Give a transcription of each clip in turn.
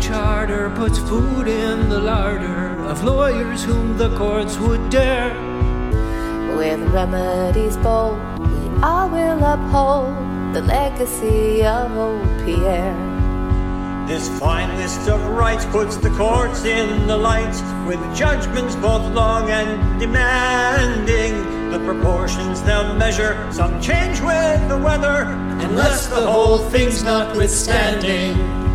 charter puts food in the larder of lawyers whom the courts would dare. With remedies bold, we all will uphold the legacy of old Pierre. This fine list of rights puts the courts in the lights with judgments both long and demanding. The proportions they'll measure, some change with the weather, unless the whole thing's notwithstanding.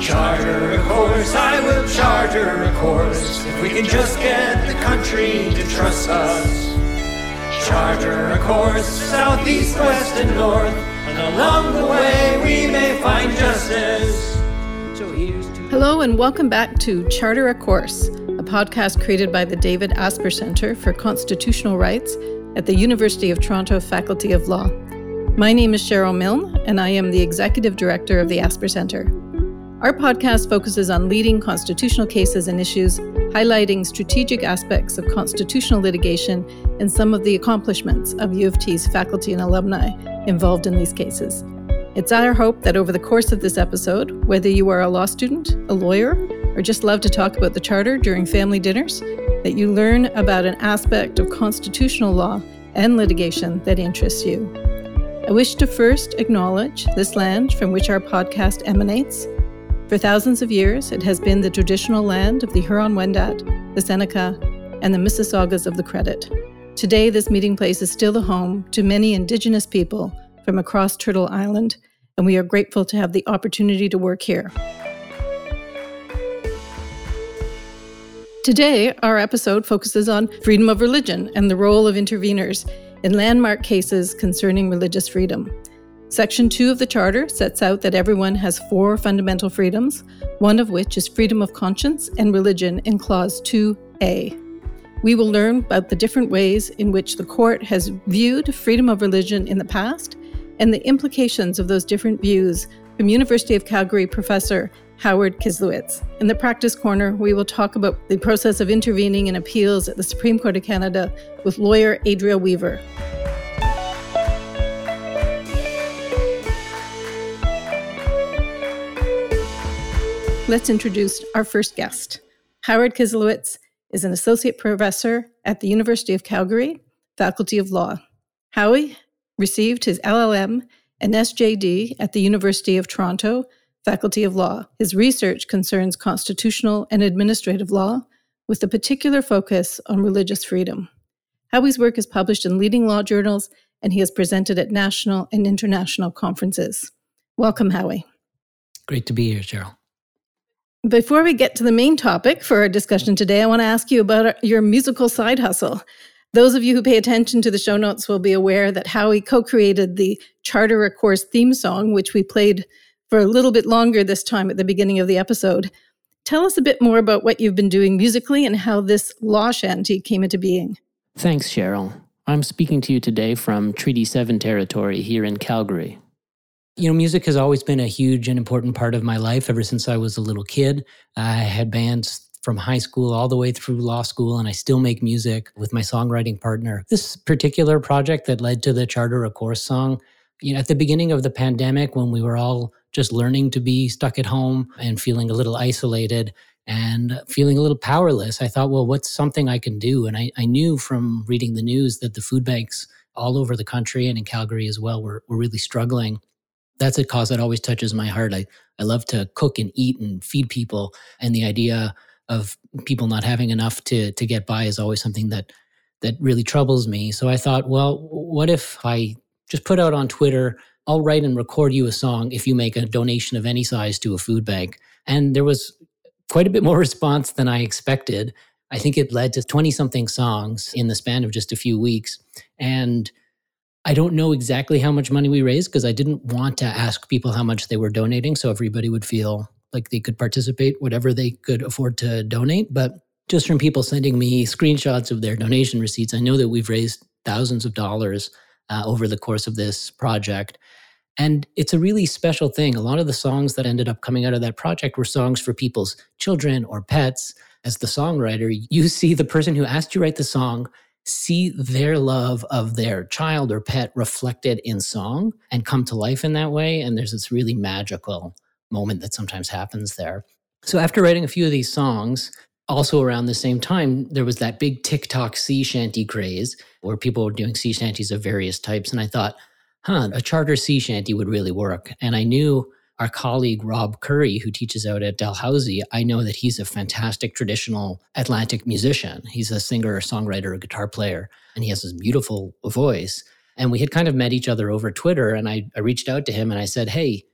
Charter a course, I will charter a course, if we can just get the country to trust us. Charter a course, south, east, west, and north, and along the way we may find justice. Hello, and welcome back to Charter a Course a podcast created by the David Asper Center for Constitutional Rights at the University of Toronto Faculty of Law. My name is Cheryl Milne, and I am the Executive Director of the Asper Center. Our podcast focuses on leading constitutional cases and issues, highlighting strategic aspects of constitutional litigation and some of the accomplishments of U of T's faculty and alumni involved in these cases. It's our hope that over the course of this episode, whether you are a law student, a lawyer, or just love to talk about the Charter during family dinners, that you learn about an aspect of constitutional law and litigation that interests you. I wish to first acknowledge this land from which our podcast emanates. For thousands of years, it has been the traditional land of the Huron Wendat, the Seneca, and the Mississaugas of the Credit. Today, this meeting place is still the home to many Indigenous people from across Turtle Island, and we are grateful to have the opportunity to work here. Today, our episode focuses on freedom of religion and the role of interveners in landmark cases concerning religious freedom. Section 2 of the Charter sets out that everyone has four fundamental freedoms, one of which is freedom of conscience and religion in Clause 2a. We will learn about the different ways in which the court has viewed freedom of religion in the past and the implications of those different views from University of Calgary professor Howard Kislowicz. In the Practice Corner, we will talk about the process of intervening in appeals at the Supreme Court of Canada with lawyer Adria Weaver. Let's introduce our first guest. Howard Kislowicz is an associate professor at the University of Calgary, Faculty of Law. Howie received his LLM and SJD at the University of Toronto Faculty of Law. His research concerns constitutional and administrative law, with a particular focus on religious freedom. Howie's work is published in leading law journals, and he has presented at national and international conferences. Welcome, Howie. Great to be here, Cheryl. Before we get to the main topic for our discussion today, I want to ask you about your musical side hustle. Those of you who pay attention to the show notes will be aware that Howie co created the Charter Course theme song, which we played for a little bit longer this time at the beginning of the episode. Tell us a bit more about what you've been doing musically and how this law shanty came into being. Thanks, Cheryl. I'm speaking to you today from Treaty 7 territory here in Calgary. You know, music has always been a huge and important part of my life ever since I was a little kid. I had bands from high school all the way through law school, and I still make music with my songwriting partner. This particular project that led to the Charter a Course song, you know, at the beginning of the pandemic, when we were all just learning to be stuck at home and feeling a little isolated and feeling a little powerless, I thought, well, what's something I can do? And I, I knew from reading the news that the food banks all over the country and in Calgary as well were, were really struggling. That's a cause that always touches my heart. I, I love to cook and eat and feed people. And the idea of people not having enough to, to get by is always something that, that really troubles me. So I thought, well, what if I just put out on Twitter I'll write and record you a song if you make a donation of any size to a food bank. And there was quite a bit more response than I expected. I think it led to 20 something songs in the span of just a few weeks. And I don't know exactly how much money we raised because I didn't want to ask people how much they were donating so everybody would feel like they could participate whatever they could afford to donate. But just from people sending me screenshots of their donation receipts, I know that we've raised thousands of dollars uh, over the course of this project. And it's a really special thing. A lot of the songs that ended up coming out of that project were songs for people's children or pets. As the songwriter, you see the person who asked you write the song see their love of their child or pet reflected in song and come to life in that way. And there's this really magical moment that sometimes happens there. So after writing a few of these songs, also around the same time, there was that big TikTok sea shanty craze where people were doing sea shanties of various types. And I thought, huh, a charter sea shanty would really work. And I knew our colleague Rob Currie, who teaches out at Dalhousie, I know that he's a fantastic traditional Atlantic musician. He's a singer, a songwriter, a guitar player, and he has this beautiful voice. And we had kind of met each other over Twitter, and I, I reached out to him and I said, Hey,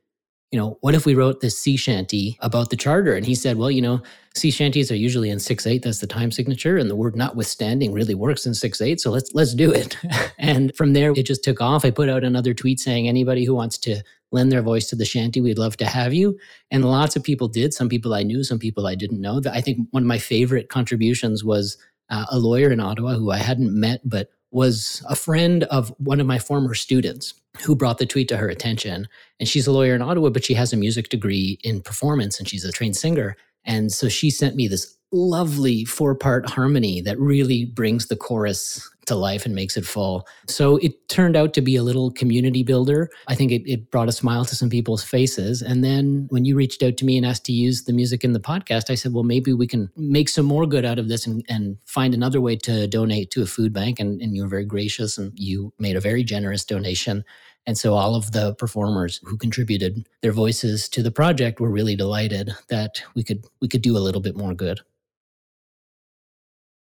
you know, what if we wrote this sea shanty about the charter? And he said, well, you know, sea shanties are usually in 6-8, that's the time signature, and the word notwithstanding really works in 6-8, so let's let's do it. and from there it just took off. I put out another tweet saying anybody who wants to lend their voice to the shanty, we'd love to have you. And lots of people did. Some people I knew, some people I didn't know. I think one of my favorite contributions was uh, a lawyer in Ottawa who I hadn't met, but was a friend of one of my former students who brought the tweet to her attention. And she's a lawyer in Ottawa, but she has a music degree in performance and she's a trained singer. And so she sent me this lovely four part harmony that really brings the chorus to life and makes it full. So it turned out to be a little community builder. I think it, it, brought a smile to some people's faces. And then when you reached out to me and asked to use the music in the podcast, I said, well, maybe we can make some more good out of this and, and find another way to donate to a food bank. And, and you were very gracious and you made a very generous donation. And so all of the performers who contributed their voices to the project were really delighted that we could we could do a little bit more good.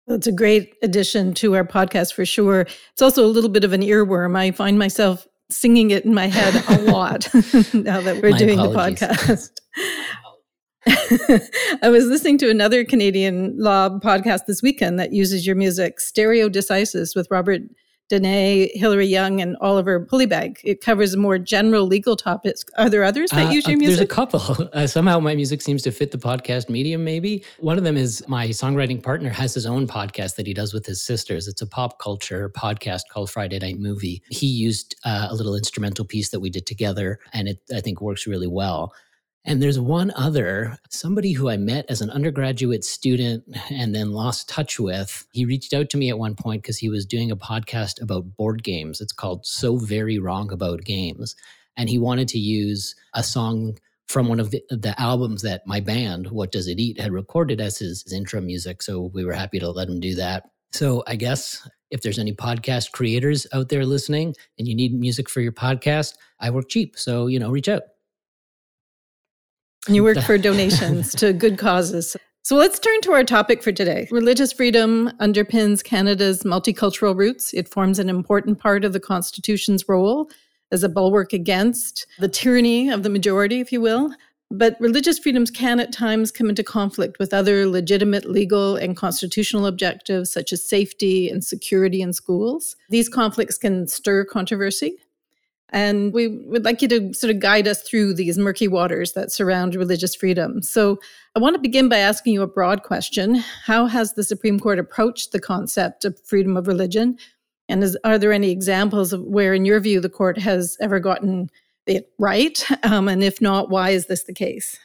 That's a great addition to our podcast for sure. It's also a little bit of an earworm. I find myself singing it in my head a lot now that we're my doing apologies. the podcast. I was listening to another Canadian law podcast this weekend that uses your music, Stereo Decisis, with Robert Danay, Hilary Young, and Oliver Pulleyblank. It covers more general legal topics. Are there others that Uh, use your uh, music? There's a couple. Uh, somehow my music seems to fit the podcast medium, maybe. One of them is my songwriting partner has his own podcast that he does with his sisters. It's a pop culture podcast called Friday Night Movie. He used uh, a little instrumental piece that we did together, and it, I think, works really well. And there's one other, somebody who I met as an undergraduate student and then lost touch with. He reached out to me at one point because he was doing a podcast about board games. It's called So Very Wrong About Games. And he wanted to use a song from one of the, the albums that my band, What Does It Eat, had recorded as his, his intro music. So we were happy to let him do that. So I guess if there's any podcast creators out there listening and you need music for your podcast, I work cheap. So, you know, reach out. You work for donations to good causes. So let's turn to our topic for today. Religious freedom underpins Canada's multicultural roots. It forms an important part of the Constitution's role as a bulwark against the tyranny of the majority, if you will. But religious freedoms can at times come into conflict with other legitimate legal and constitutional objectives, such as safety and security in schools. These conflicts can stir controversy. And we would like you to sort of guide us through these murky waters that surround religious freedom. So I want to begin by asking you a broad question. How has the Supreme Court approached the concept of freedom of religion? And is, are there any examples of where, in your view, the court has ever gotten it right? Um, and if not, why is this the case?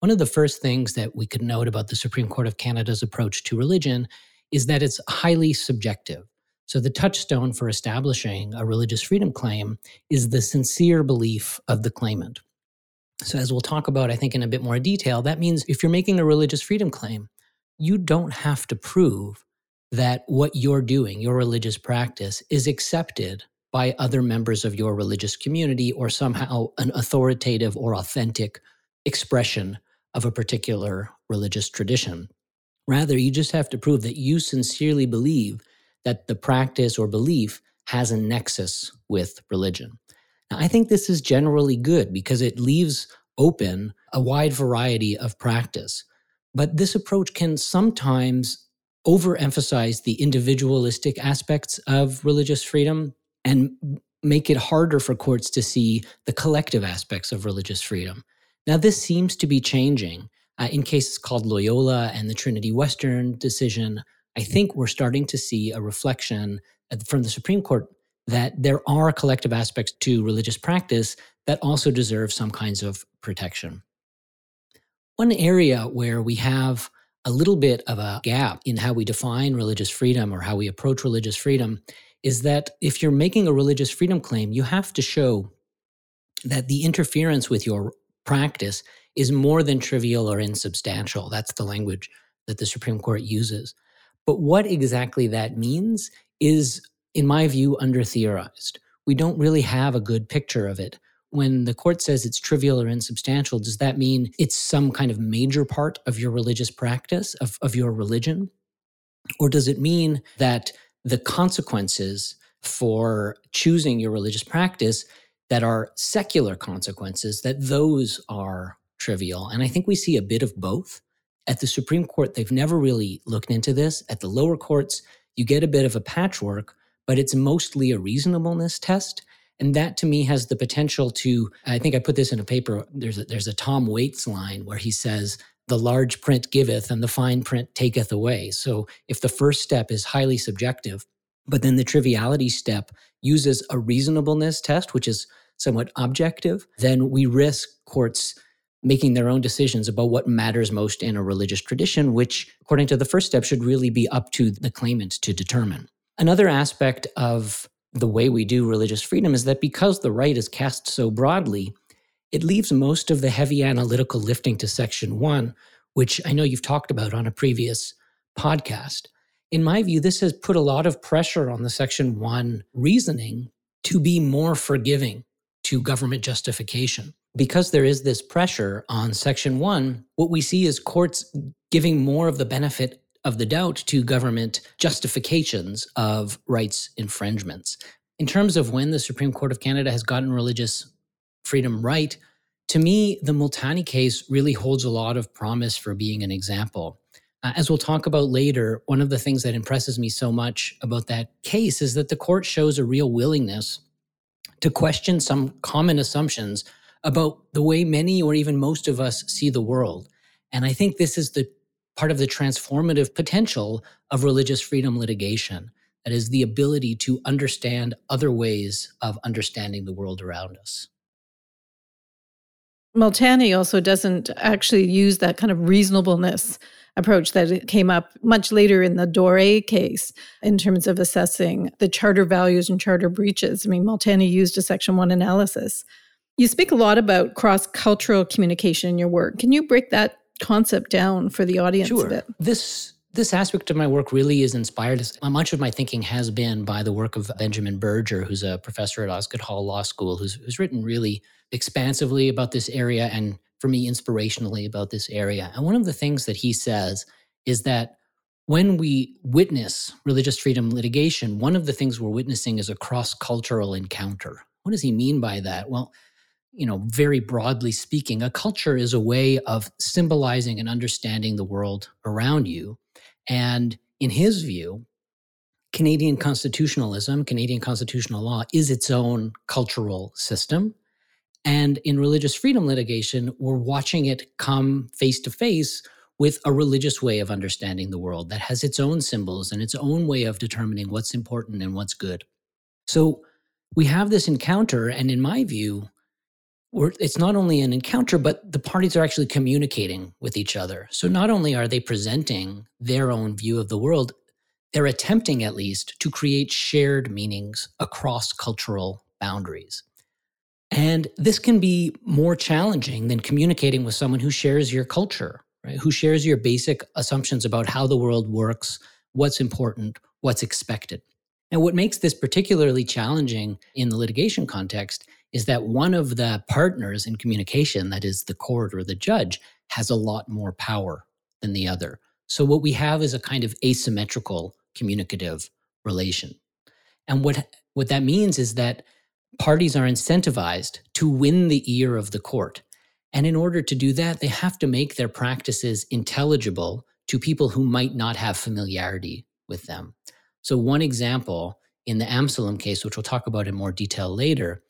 One of the first things that we could note about the Supreme Court of Canada's approach to religion is that it's highly subjective. So, the touchstone for establishing a religious freedom claim is the sincere belief of the claimant. So, as we'll talk about, I think, in a bit more detail, that means if you're making a religious freedom claim, you don't have to prove that what you're doing, your religious practice, is accepted by other members of your religious community or somehow an authoritative or authentic expression of a particular religious tradition. Rather, you just have to prove that you sincerely believe that the practice or belief has a nexus with religion. Now, I think this is generally good because it leaves open a wide variety of practice. But this approach can sometimes overemphasize the individualistic aspects of religious freedom and make it harder for courts to see the collective aspects of religious freedom. Now, this seems to be changing. Uh, in cases called Loyola and the Trinity Western decision, I think we're starting to see a reflection from the Supreme Court that there are collective aspects to religious practice that also deserve some kinds of protection. One area where we have a little bit of a gap in how we define religious freedom or how we approach religious freedom is that if you're making a religious freedom claim, you have to show that the interference with your practice is more than trivial or insubstantial. That's the language that the Supreme Court uses. But what exactly that means is, in my view, under theorized. We don't really have a good picture of it. When the court says it's trivial or insubstantial, does that mean it's some kind of major part of your religious practice, of, of your religion? Or does it mean that the consequences for choosing your religious practice that are secular consequences, that those are trivial. And I think we see a bit of both. At the Supreme Court, they've never really looked into this. At the lower courts, you get a bit of a patchwork, but it's mostly a reasonableness test. And that to me has the potential to, I think I put this in a paper. There's a, there's a Tom Waits line where he says, the large print giveth and the fine print taketh away. So if the first step is highly subjective, but then the triviality step uses a reasonableness test, which is somewhat objective, then we risk courts making their own decisions about what matters most in a religious tradition, which, according to the first step, should really be up to the claimant to determine. Another aspect of the way we do religious freedom is that because the right is cast so broadly, it leaves most of the heavy analytical lifting to Section 1, which I know you've talked about on a previous podcast. In my view, this has put a lot of pressure on the Section 1 reasoning to be more forgiving to government justification. Because there is this pressure on Section 1, what we see is courts giving more of the benefit of the doubt to government justifications of rights infringements. In terms of when the Supreme Court of Canada has gotten religious freedom right, to me, the Multani case really holds a lot of promise for being an example. Uh, as we'll talk about later, one of the things that impresses me so much about that case is that the court shows a real willingness to question some common assumptions about the way many or even most of us see the world. And I think this is the part of the transformative potential of religious freedom litigation. That is the ability to understand other ways of understanding the world around us. Multani also doesn't actually use that kind of reasonableness approach that came up much later in the Dore case in terms of assessing the charter values and charter breaches. I mean, Multani used a Section 1 analysis. You speak a lot about cross cultural communication in your work. Can you break that concept down for the audience sure. a bit? This this aspect of my work really is inspired. Much of my thinking has been by the work of Benjamin Berger, who's a professor at Osgoode Hall Law School, who's, who's written really expansively about this area and for me inspirationally about this area. And one of the things that he says is that when we witness religious freedom litigation, one of the things we're witnessing is a cross cultural encounter. What does he mean by that? Well, you know, very broadly speaking, a culture is a way of symbolizing and understanding the world around you. And in his view, Canadian constitutionalism, Canadian constitutional law, is its own cultural system. And in religious freedom litigation, we're watching it come face to face with a religious way of understanding the world that has its own symbols and its own way of determining what's important and what's good. So we have this encounter, and in my view, it's not only an encounter, but the parties are actually communicating with each other. So not only are they presenting their own view of the world, they're attempting at least to create shared meanings across cultural boundaries. And this can be more challenging than communicating with someone who shares your culture, right? Who shares your basic assumptions about how the world works, what's important, what's expected. And what makes this particularly challenging in the litigation context is that one of the partners in communication, that is the court or the judge, has a lot more power than the other. So what we have is a kind of asymmetrical communicative relation. And what what that means is that parties are incentivized to win the ear of the court. And in order to do that, they have to make their practices intelligible to people who might not have familiarity with them. So, one example in the Amselem case, which we'll talk about in more detail later,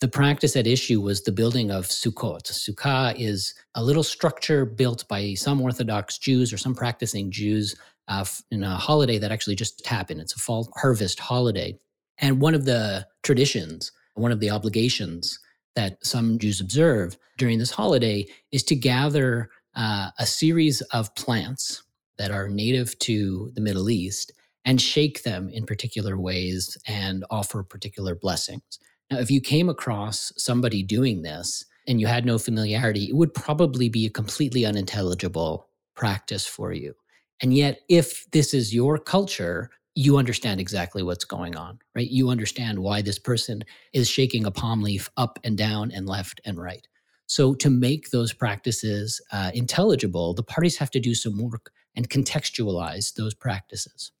the practice at issue was the building of Sukkot. Sukkah is a little structure built by some Orthodox Jews or some practicing Jews uh, in a holiday that actually just happened. It's a fall harvest holiday. And one of the traditions, one of the obligations that some Jews observe during this holiday is to gather uh, a series of plants that are native to the Middle East and shake them in particular ways and offer particular blessings. Now, if you came across somebody doing this, and you had no familiarity, it would probably be a completely unintelligible practice for you. And yet, if this is your culture, you understand exactly what's going on, right? You understand why this person is shaking a palm leaf up and down and left and right. So, to make those practices uh, intelligible, the parties have to do some work and contextualize those practices.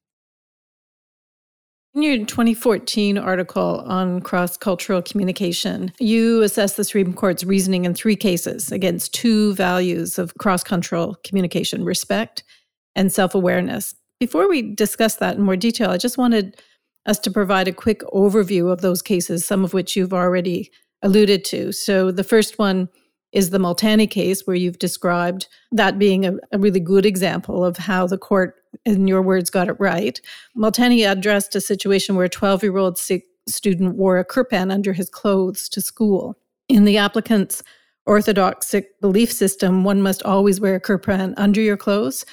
In your 2014 article on cross cultural communication, you assess the Supreme Court's reasoning in three cases against two values of cross cultural communication respect and self awareness. Before we discuss that in more detail, I just wanted us to provide a quick overview of those cases, some of which you've already alluded to. So the first one is the Multani case, where you've described that being a, a, really good example of how the court, in your words, got it right. Multani addressed a situation where a 12 year old student wore a kirpan under his clothes to school. In the applicant's Orthodox belief system, one must always wear a kirpan under your clothes,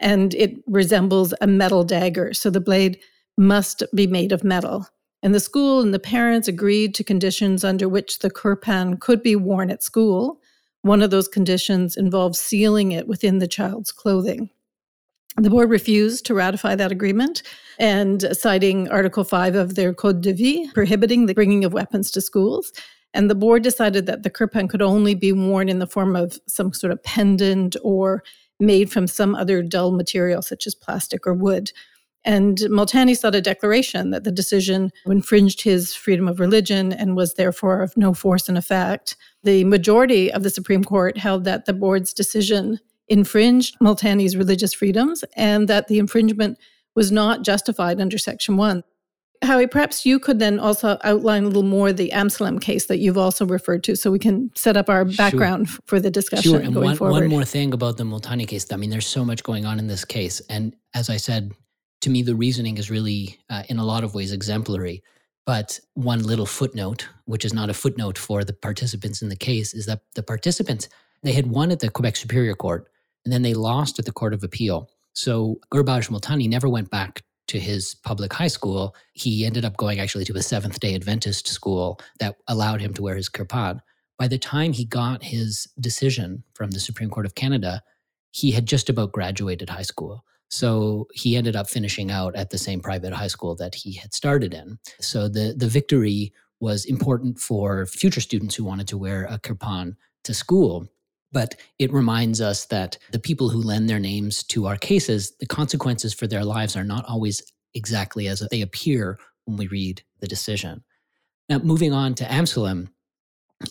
and it resembles a metal dagger. So the blade must be made of metal. And the school and the parents agreed to conditions under which the kirpan could be worn at school. One of those conditions involved sealing it within the child's clothing. The board refused to ratify that agreement and uh, citing Article 5 of their Code de Vie, prohibiting the bringing of weapons to schools. And the board decided that the kirpan could only be worn in the form of some sort of pendant or made from some other dull material, such as plastic or wood. And Multani sought a declaration that the decision infringed his freedom of religion and was therefore of no force and effect. The majority of the Supreme Court held that the board's decision infringed Multani's religious freedoms and that the infringement was not justified under Section 1. Howie, perhaps you could then also outline a little more the Amselem case that you've also referred to so we can set up our background sure. for the discussion sure. and going one, forward. One more thing about the Multani case. I mean, there's so much going on in this case. And as I said to me, the reasoning is really, uh, in a lot of ways, exemplary. But one little footnote, which is not a footnote for the participants in the case, is that the participants, they had won at the Quebec Superior Court and then they lost at the Court of Appeal. So Gurbaj Multani never went back to his public high school. He ended up going actually to a Seventh day Adventist school that allowed him to wear his kirpan. By the time he got his decision from the Supreme Court of Canada, he had just about graduated high school. So he ended up finishing out at the same private high school that he had started in. So the, the victory was important for future students who wanted to wear a kirpan to school. But it reminds us that the people who lend their names to our cases, the consequences for their lives are not always exactly as they appear when we read the decision. Now, moving on to Amselem,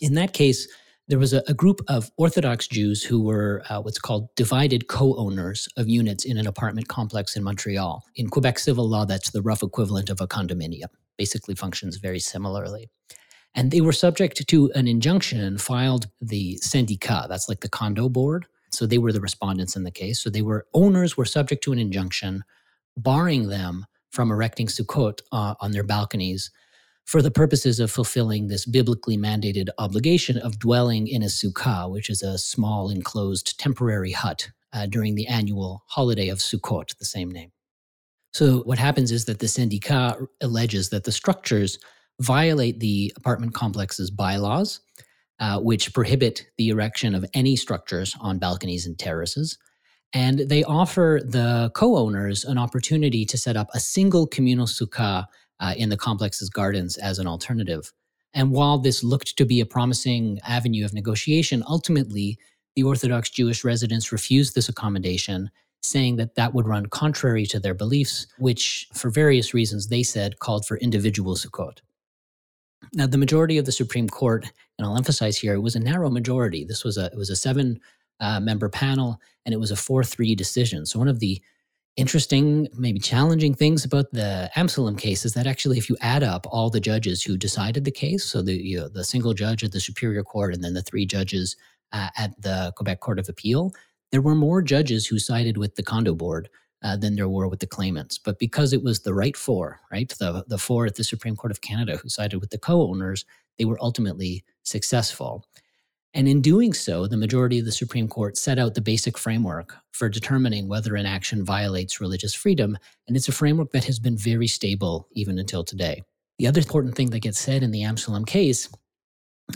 in that case, there was a, a, group of Orthodox Jews who were uh, what's called divided co owners of units in an apartment complex in Montreal. In Quebec civil law, that's the rough equivalent of a condominium, basically functions very similarly. And they were subject to an injunction filed the syndicat, that's like the condo board. So they were the respondents in the case. So they were owners were subject to an injunction barring them from erecting sukkot uh, on their balconies for the purposes of fulfilling this biblically mandated obligation of dwelling in a sukkah, which is a small enclosed temporary hut uh, during the annual holiday of Sukkot, the same name. So, what happens is that the syndicat alleges that the structures violate the apartment complex's bylaws, uh, which prohibit the erection of any structures on balconies and terraces. And they offer the co owners an opportunity to set up a single communal sukkah uh, in the complex's gardens as an alternative. And while this looked to be a promising avenue of negotiation, ultimately, the Orthodox Jewish residents refused this accommodation, saying that that would run contrary to their beliefs, which, for various reasons, they said called for individual Sukkot. Now, the majority of the Supreme Court, and I'll emphasize here, it was a narrow majority. This was a it was a seven uh, member panel, and it was a four three decision. So one of the interesting, maybe challenging things about the Amselem case is that actually, if you add up all the judges who decided the case, so the you know, the single judge at the Superior Court and then the three judges uh, at the Quebec Court of Appeal, there were more judges who sided with the condo board uh, than there were with the claimants. But because it was the right four, right, the the four at the Supreme Court of Canada who sided with the co-owners, they were ultimately successful. And in doing so, the majority of the Supreme Court set out the basic framework for determining whether an action violates religious freedom. And it's a framework that has been very stable even until today. The other important thing that gets said in the Amselem case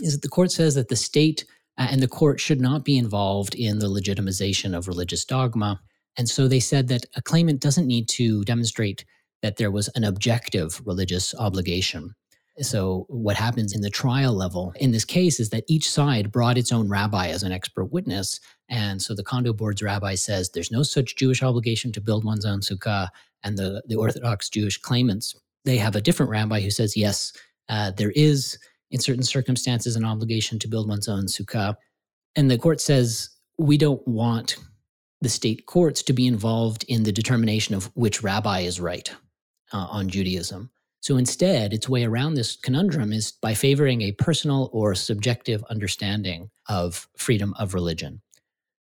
is that the court says that the state uh, and the court should not be involved in the legitimization of religious dogma. And so they said that a claimant doesn't need to demonstrate that there was an objective religious obligation. So, what happens in the trial level in this case is that each side brought its own rabbi as an expert witness. And so the condo board's rabbi says there's no such Jewish obligation to build one's own sukkah. And the, the Orthodox Jewish claimants, they have a different rabbi who says, yes, uh, there is, in certain circumstances, an obligation to build one's own sukkah. And the court says, we don't want the state courts to be involved in the determination of which rabbi is right uh, on Judaism. So instead, its way around this conundrum is by favoring a personal or subjective understanding of freedom of religion.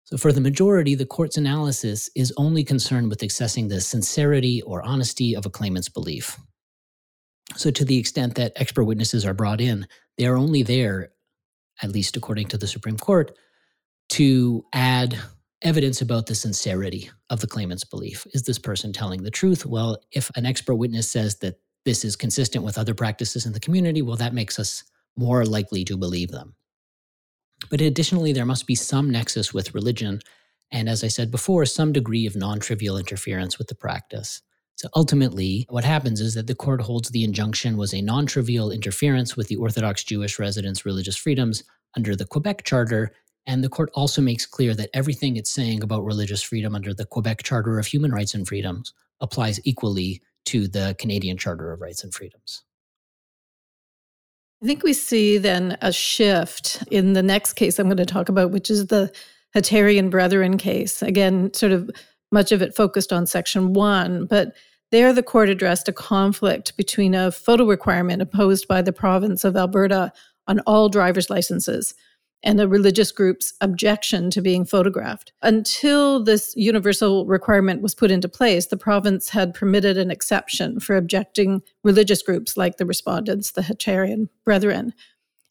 So for the majority, the court's analysis is only concerned with assessing the sincerity or honesty of a claimant's belief. So to the extent that expert witnesses are brought in, they are only there, at least according to the Supreme Court, to add evidence about the sincerity of the claimant's belief. Is this person telling the truth? Well, if an expert witness says that this is consistent with other practices in the community, well, that makes us more likely to believe them. But additionally, there must be some nexus with religion, and as I said before, some degree of non trivial interference with the practice. So ultimately, what happens is that the court holds the injunction was a non trivial interference with the Orthodox Jewish residents' religious freedoms under the Quebec Charter. And the court also makes clear that everything it's saying about religious freedom under the Quebec Charter of Human Rights and Freedoms applies equally to the Canadian Charter of Rights and Freedoms. I think we see then a shift in the next case I'm going to talk about, which is the Hutterian Brethren case. Again, sort of much of it focused on Section 1, but there the court addressed a conflict between a photo requirement imposed by the province of Alberta on all driver's licenses and a religious group's objection to being photographed. Until this universal requirement was put into place, the province had permitted an exception for objecting religious groups like the respondents, the Hutterian Brethren.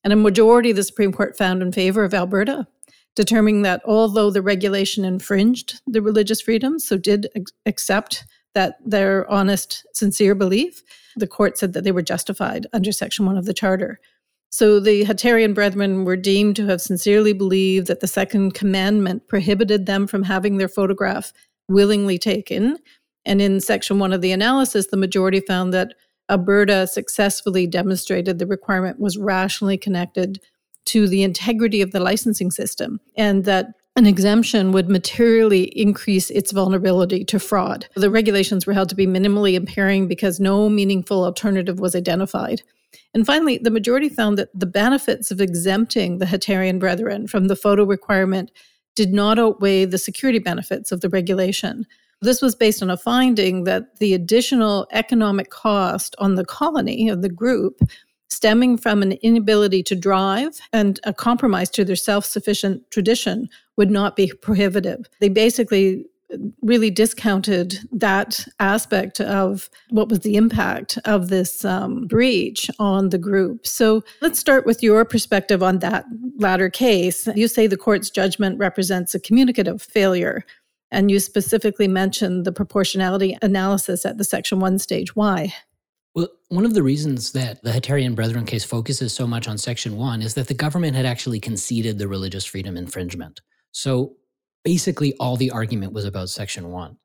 And a majority of the Supreme Court found in favor of Alberta, determining that although the regulation infringed the religious freedoms, so did ex- accept that their honest, sincere belief, the court said that they were justified under Section 1 of the Charter. So the Hutterian brethren were deemed to have sincerely believed that the second commandment prohibited them from having their photograph willingly taken. And in section one of the analysis, the majority found that Alberta successfully demonstrated the requirement was rationally connected to the integrity of the licensing system and that an exemption would materially increase its vulnerability to fraud. The regulations were held to be minimally impairing because no meaningful alternative was identified. And finally, the majority found that the benefits of exempting the Hutterian brethren from the photo requirement did not outweigh the security benefits of the regulation. This was based on a finding that the additional economic cost on the colony of the group stemming from an inability to drive and a compromise to their self sufficient tradition would not be prohibitive. They basically really discounted that aspect of what was the impact of this um, breach on the group. So let's start with your perspective on that latter case. You say the court's judgment represents a communicative failure, and you specifically mentioned the proportionality analysis at the Section 1 stage. Why? Well, one of the reasons that the Hutterian Brethren case focuses so much on Section 1 is that the government had actually conceded the religious freedom infringement. So basically all the argument was about Section 1.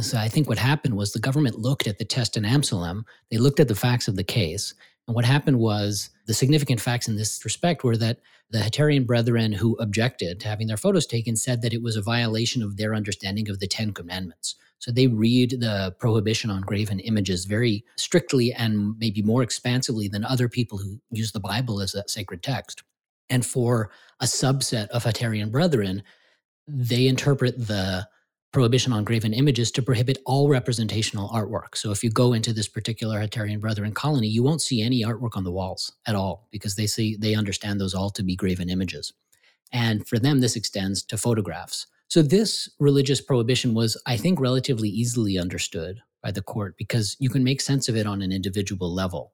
So I think what happened was the government looked at the test in Amselem, they looked at the facts of the case, and what happened was the significant facts in this respect were that the Hutterian brethren who objected to having their photos taken said that it was a violation of their understanding of the Ten Commandments. So they read the prohibition on graven images very strictly and maybe more expansively than other people who use the Bible as a sacred text. And for a subset of Hutterian brethren, they interpret the prohibition on graven images to prohibit all representational artwork. So if you go into this particular Hutterian Brethren colony, you won't see any artwork on the walls at all because they see they understand those all to be graven images. And for them, this extends to photographs. So this religious prohibition was, I think, relatively easily understood by the court because you can make sense of it on an individual level.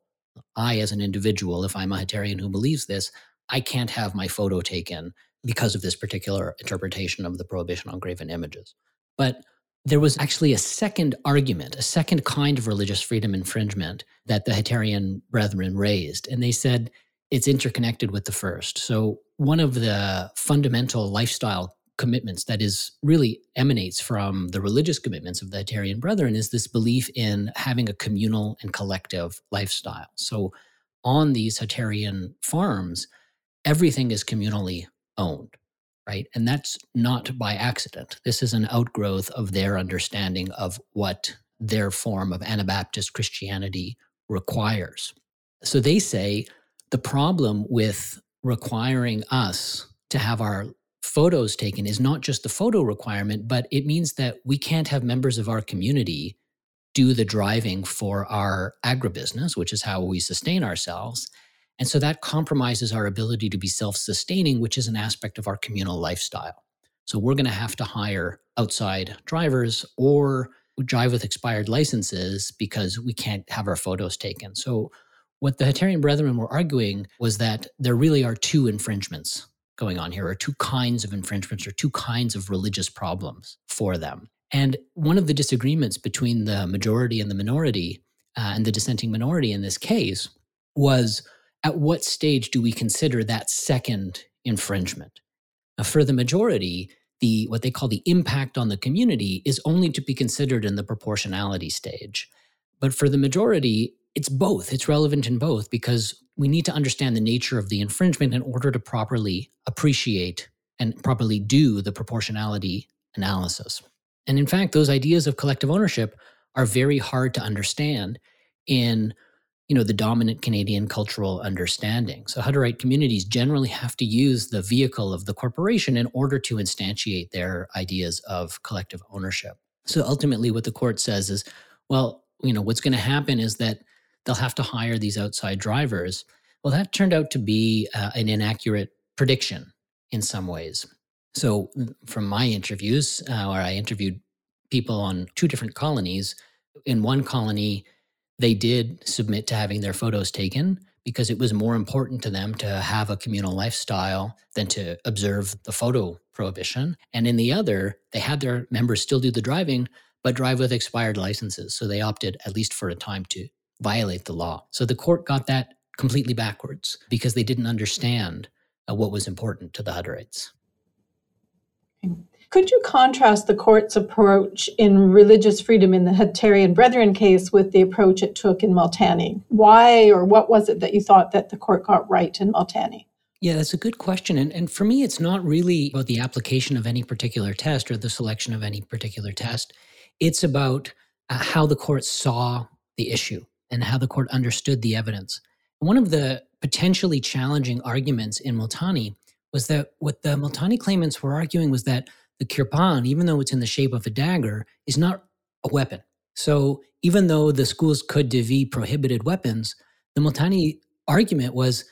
I, as an individual, if I'm a Hutterian who believes this, I can't have my photo taken because of this particular interpretation of the prohibition on graven images. But there was actually a second argument, a second kind of religious freedom infringement that the Hutterian brethren raised. And they said, it's interconnected with the first. So, one of the fundamental lifestyle commitments that is really emanates from the religious commitments of the Hutterian Brethren is this belief in having a communal and collective lifestyle. So, on these Hutterian farms, everything is communally owned, right? And that's not by accident. This is an outgrowth of their understanding of what their form of Anabaptist Christianity requires. So they say the problem with requiring us to have our photos taken is not just the photo requirement, but it means that we can't have members of our community do the driving for our agribusiness, which is how we sustain ourselves. And so that compromises our ability to be self sustaining, which is an aspect of our communal lifestyle. So we're going to have to hire outside drivers or drive with expired licenses because we can't have our photos taken. So what the Hutterian Brethren were arguing was that there really are two infringements going on here, or two kinds of infringements, or two kinds of religious problems for them. And one of the disagreements between the majority and the minority, uh, and the dissenting minority in this case, was at what stage do we consider that second infringement? Now, for the majority, the what they call the impact on the community is only to be considered in the proportionality stage. But for the majority, it's both. It's relevant in both because we need to understand the nature of the infringement in order to properly appreciate and properly do the proportionality analysis. And in fact, those ideas of collective ownership are very hard to understand in you know the dominant Canadian cultural understanding. So Hutterite communities generally have to use the vehicle of the corporation in order to instantiate their ideas of collective ownership. So ultimately what the court says is well, you know, what's going to happen is that they'll have to hire these outside drivers. Well, that turned out to be uh, an inaccurate prediction in some ways. So, from my interviews, uh, where I interviewed people on two different colonies, in one colony, they did submit to having their photos taken because it was more important to them to have a communal lifestyle than to observe the photo prohibition. And in the other, they had their members still do the driving, but drive with expired licenses. So they opted, at least for a time, to violate the law. So the court got that completely backwards because they didn't understand uh, what was important to the Hutterites. Could you contrast the court's approach in religious freedom in the Hutterian Brethren case with the approach it took in Multani? Why or what was it that you thought that the court got right in Multani? Yeah, that's a good question. And, and for me, it's not really about the application of any particular test or the selection of any particular test. It's about uh, how the court saw the issue and how the court understood the evidence. One of the potentially challenging arguments in Multani was that what the Multani claimants were arguing was that the kirpan, even though it's in the shape of a dagger, is not a weapon. So even though the school's Code de prohibited weapons, the Multani argument was,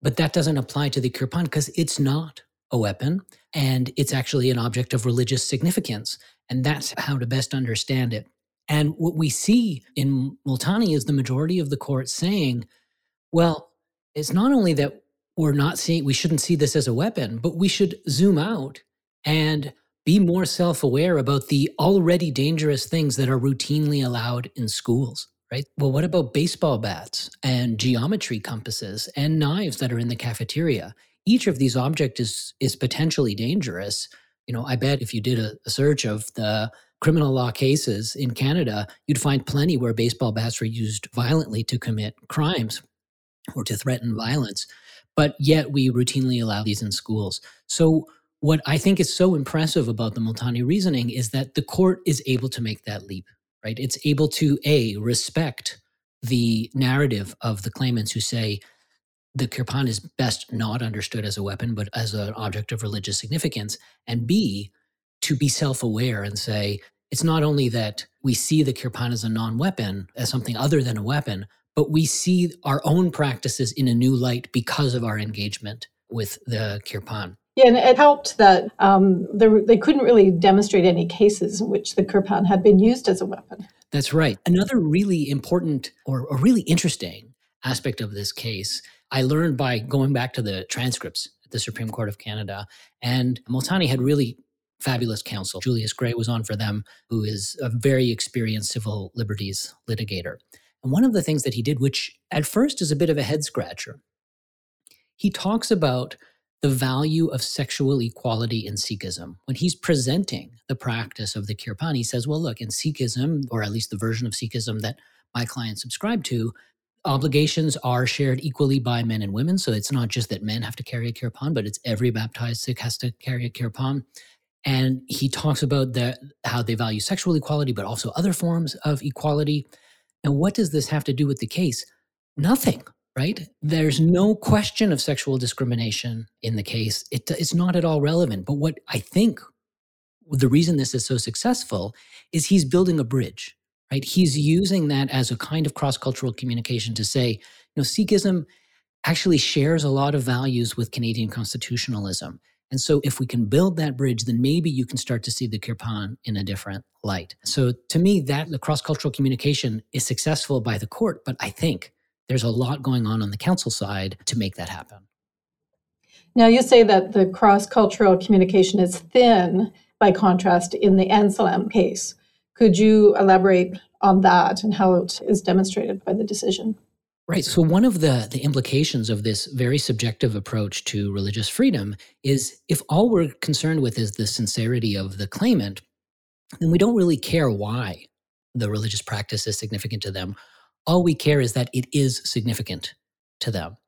but that doesn't apply to the kirpan because it's not a weapon and it's actually an object of religious significance. And that's how to best understand it. And what we see in Multani is the majority of the court saying, well, it's not only that we're not seeing, we shouldn't see this as a weapon, but we should zoom out and be more self aware about the already dangerous things that are routinely allowed in schools, right? Well, what about baseball bats and geometry compasses and knives that are in the cafeteria? Each of these objects is, is potentially dangerous. You know, I bet if you did a, a search of the criminal law cases in Canada, you'd find plenty where baseball bats were used violently to commit crimes or to threaten violence. But yet we routinely allow these in schools. So, what I think is so impressive about the Multani reasoning is that the court is able to make that leap, right? It's able to A, respect the narrative of the claimants who say the kirpan is best not understood as a weapon, but as an object of religious significance, and B, to be self aware and say, it's not only that we see the kirpan as a non weapon, as something other than a weapon, but we see our own practices in a new light because of our engagement with the kirpan. Yeah, and it helped that um, there, they couldn't really demonstrate any cases in which the kirpan had been used as a weapon. That's right. Another really important or, or really interesting aspect of this case, I learned by going back to the transcripts at the Supreme Court of Canada. And Multani had really fabulous counsel. Julius Grey was on for them, who is a very experienced civil liberties litigator. And one of the things that he did, which at first is a bit of a head scratcher, he talks about the value of sexual equality in Sikhism. When he's presenting the practice of the Kirpan, he says, well, look, in Sikhism, or at least the version of Sikhism that my clients subscribe to, obligations are shared equally by men and women. So it's not just that men have to carry a kirpan, but it's every baptized Sikh has to carry a kirpan. And he talks about the, how they value sexual equality, but also other forms of equality. And what does this have to do with the case? Nothing, right? There's no question of sexual discrimination in the case. It, it's not at all relevant. But what I think the reason this is so successful is he's building a bridge right? He's using that as a kind of cross cultural communication to say, you know, Sikhism actually shares a lot of values with Canadian constitutionalism. And so, if we can build that bridge, then maybe you can start to see the Kirpan in a different light. So, to me, that the cross cultural communication is successful by the court, but I think there's a lot going on on the council side to make that happen. Now, you say that the cross cultural communication is thin by contrast in the Amselem case. Could you elaborate on that and how it is demonstrated by the decision? Right. So one of the the implications of this very subjective approach to religious freedom is if all we're concerned with is the sincerity of the claimant, then we don't really care why the religious practice is significant to them. All we care is that it is significant to them.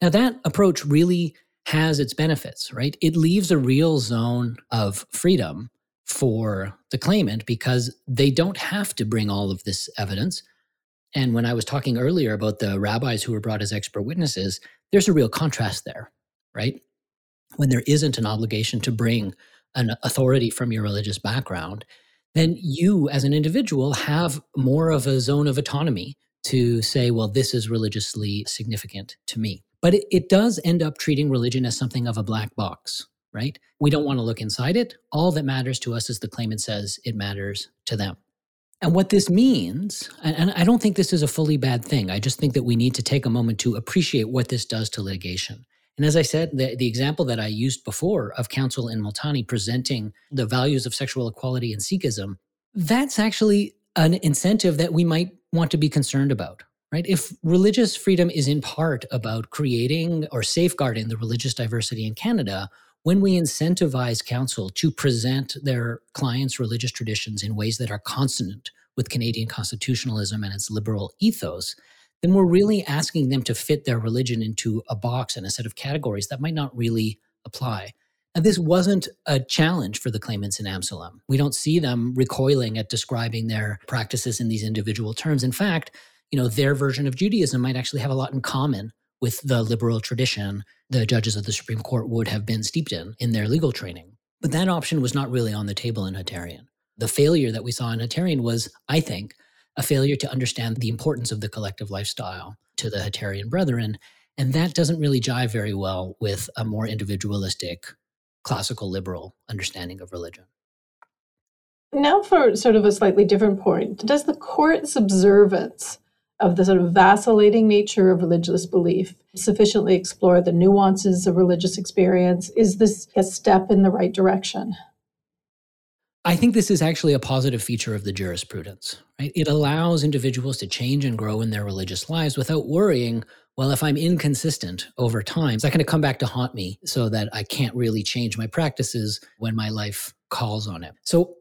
Now that approach really has its benefits, right? It leaves a real zone of freedom for the claimant because they don't have to bring all of this evidence. And when I was talking earlier about the rabbis who were brought as expert witnesses, there's a real contrast there, right? When there isn't an obligation to bring an authority from your religious background, then you as an individual have more of a zone of autonomy to say, well, this is religiously significant to me. But it, it does end up treating religion as something of a black box, right? We don't want to look inside it. All that matters to us is the claimant says it matters to them. And what this means, and I don't think this is a fully bad thing, I just think that we need to take a moment to appreciate what this does to litigation. And as I said, the, the example that I used before of counsel in Multani presenting the values of sexual equality and Sikhism, that's actually an incentive that we might want to be concerned about, right? If religious freedom is in part about creating or safeguarding the religious diversity in Canada, when we incentivize counsel to present their clients' religious traditions in ways that are consonant with Canadian constitutionalism and its liberal ethos, then we're really asking them to fit their religion into a box and a set of categories that might not really apply. Now, this wasn't a challenge for the claimants in Amselem. We don't see them recoiling at describing their practices in these individual terms. In fact, you know, their version of Judaism might actually have a lot in common with the liberal tradition the judges of the Supreme Court would have been steeped in in their legal training. But that option was not really on the table in Hutterian. The failure that we saw in Hutterian was, I think, a failure to understand the importance of the collective lifestyle to the Hutterian brethren. And that doesn't really jive very well with a more individualistic, classical liberal understanding of religion. Now, for sort of a slightly different point, does the court's observance of the sort of vacillating nature of religious belief, sufficiently explore the nuances of religious experience? Is this a step in the right direction? I think this is actually a positive feature of the jurisprudence, right? It allows individuals to change and grow in their religious lives without worrying, well, if I'm inconsistent over time, is that going to come back to haunt me so that I can't really change my practices when my life calls on it? So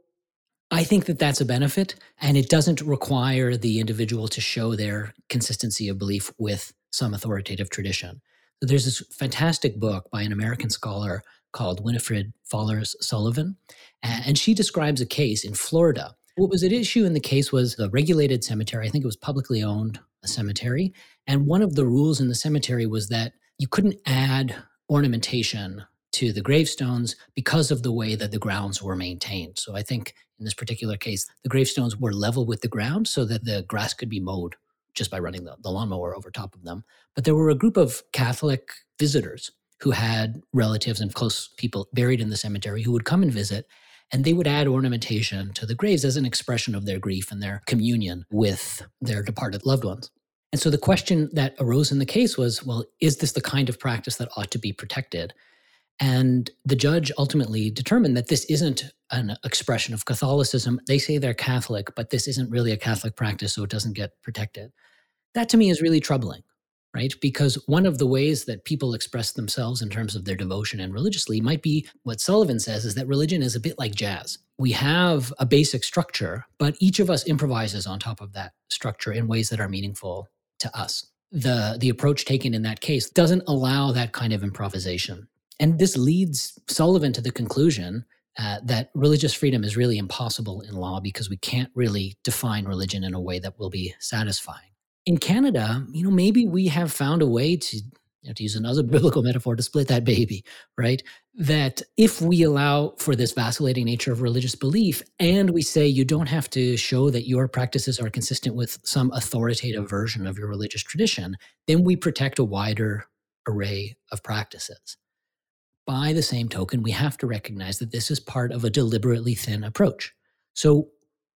I think that that's a benefit, and it doesn't require the individual to show their consistency of belief with some authoritative tradition. So there's this fantastic book by an American scholar called Winifred Fallers Sullivan, and she describes a case in Florida. What was at issue in the case was a regulated cemetery. I think it was publicly owned a cemetery, and one of the rules in the cemetery was that you couldn't add ornamentation to the gravestones because of the way that the grounds were maintained. So I think in this particular case, the gravestones were level with the ground so that the grass could be mowed just by running the, the lawnmower over top of them. But there were a group of Catholic visitors who had relatives and close people buried in the cemetery who would come and visit. And they would add ornamentation to the graves as an expression of their grief and their communion with their departed loved ones. And so the question that arose in the case was well, is this the kind of practice that ought to be protected? And the judge ultimately determined that this isn't an expression of Catholicism. They say they're Catholic, but this isn't really a Catholic practice, so it doesn't get protected. That to me is really troubling, right? Because one of the ways that people express themselves in terms of their devotion and religiously might be what Sullivan says is that religion is a bit like jazz. We have a basic structure, but each of us improvises on top of that structure in ways that are meaningful to us. The, the approach taken in that case doesn't allow that kind of improvisation. And this leads Sullivan to the conclusion uh, that religious freedom is really impossible in law because we can't really define religion in a way that will be satisfying in Canada, you know, maybe we have found a way to, you know, to use another biblical metaphor, to split that baby, right? That if we allow for this vacillating nature of religious belief and we say you don't have to show that your practices are consistent with some authoritative version of your religious tradition, then we protect a wider array of practices. By the same token, we have to recognize that this is part of a deliberately thin approach. So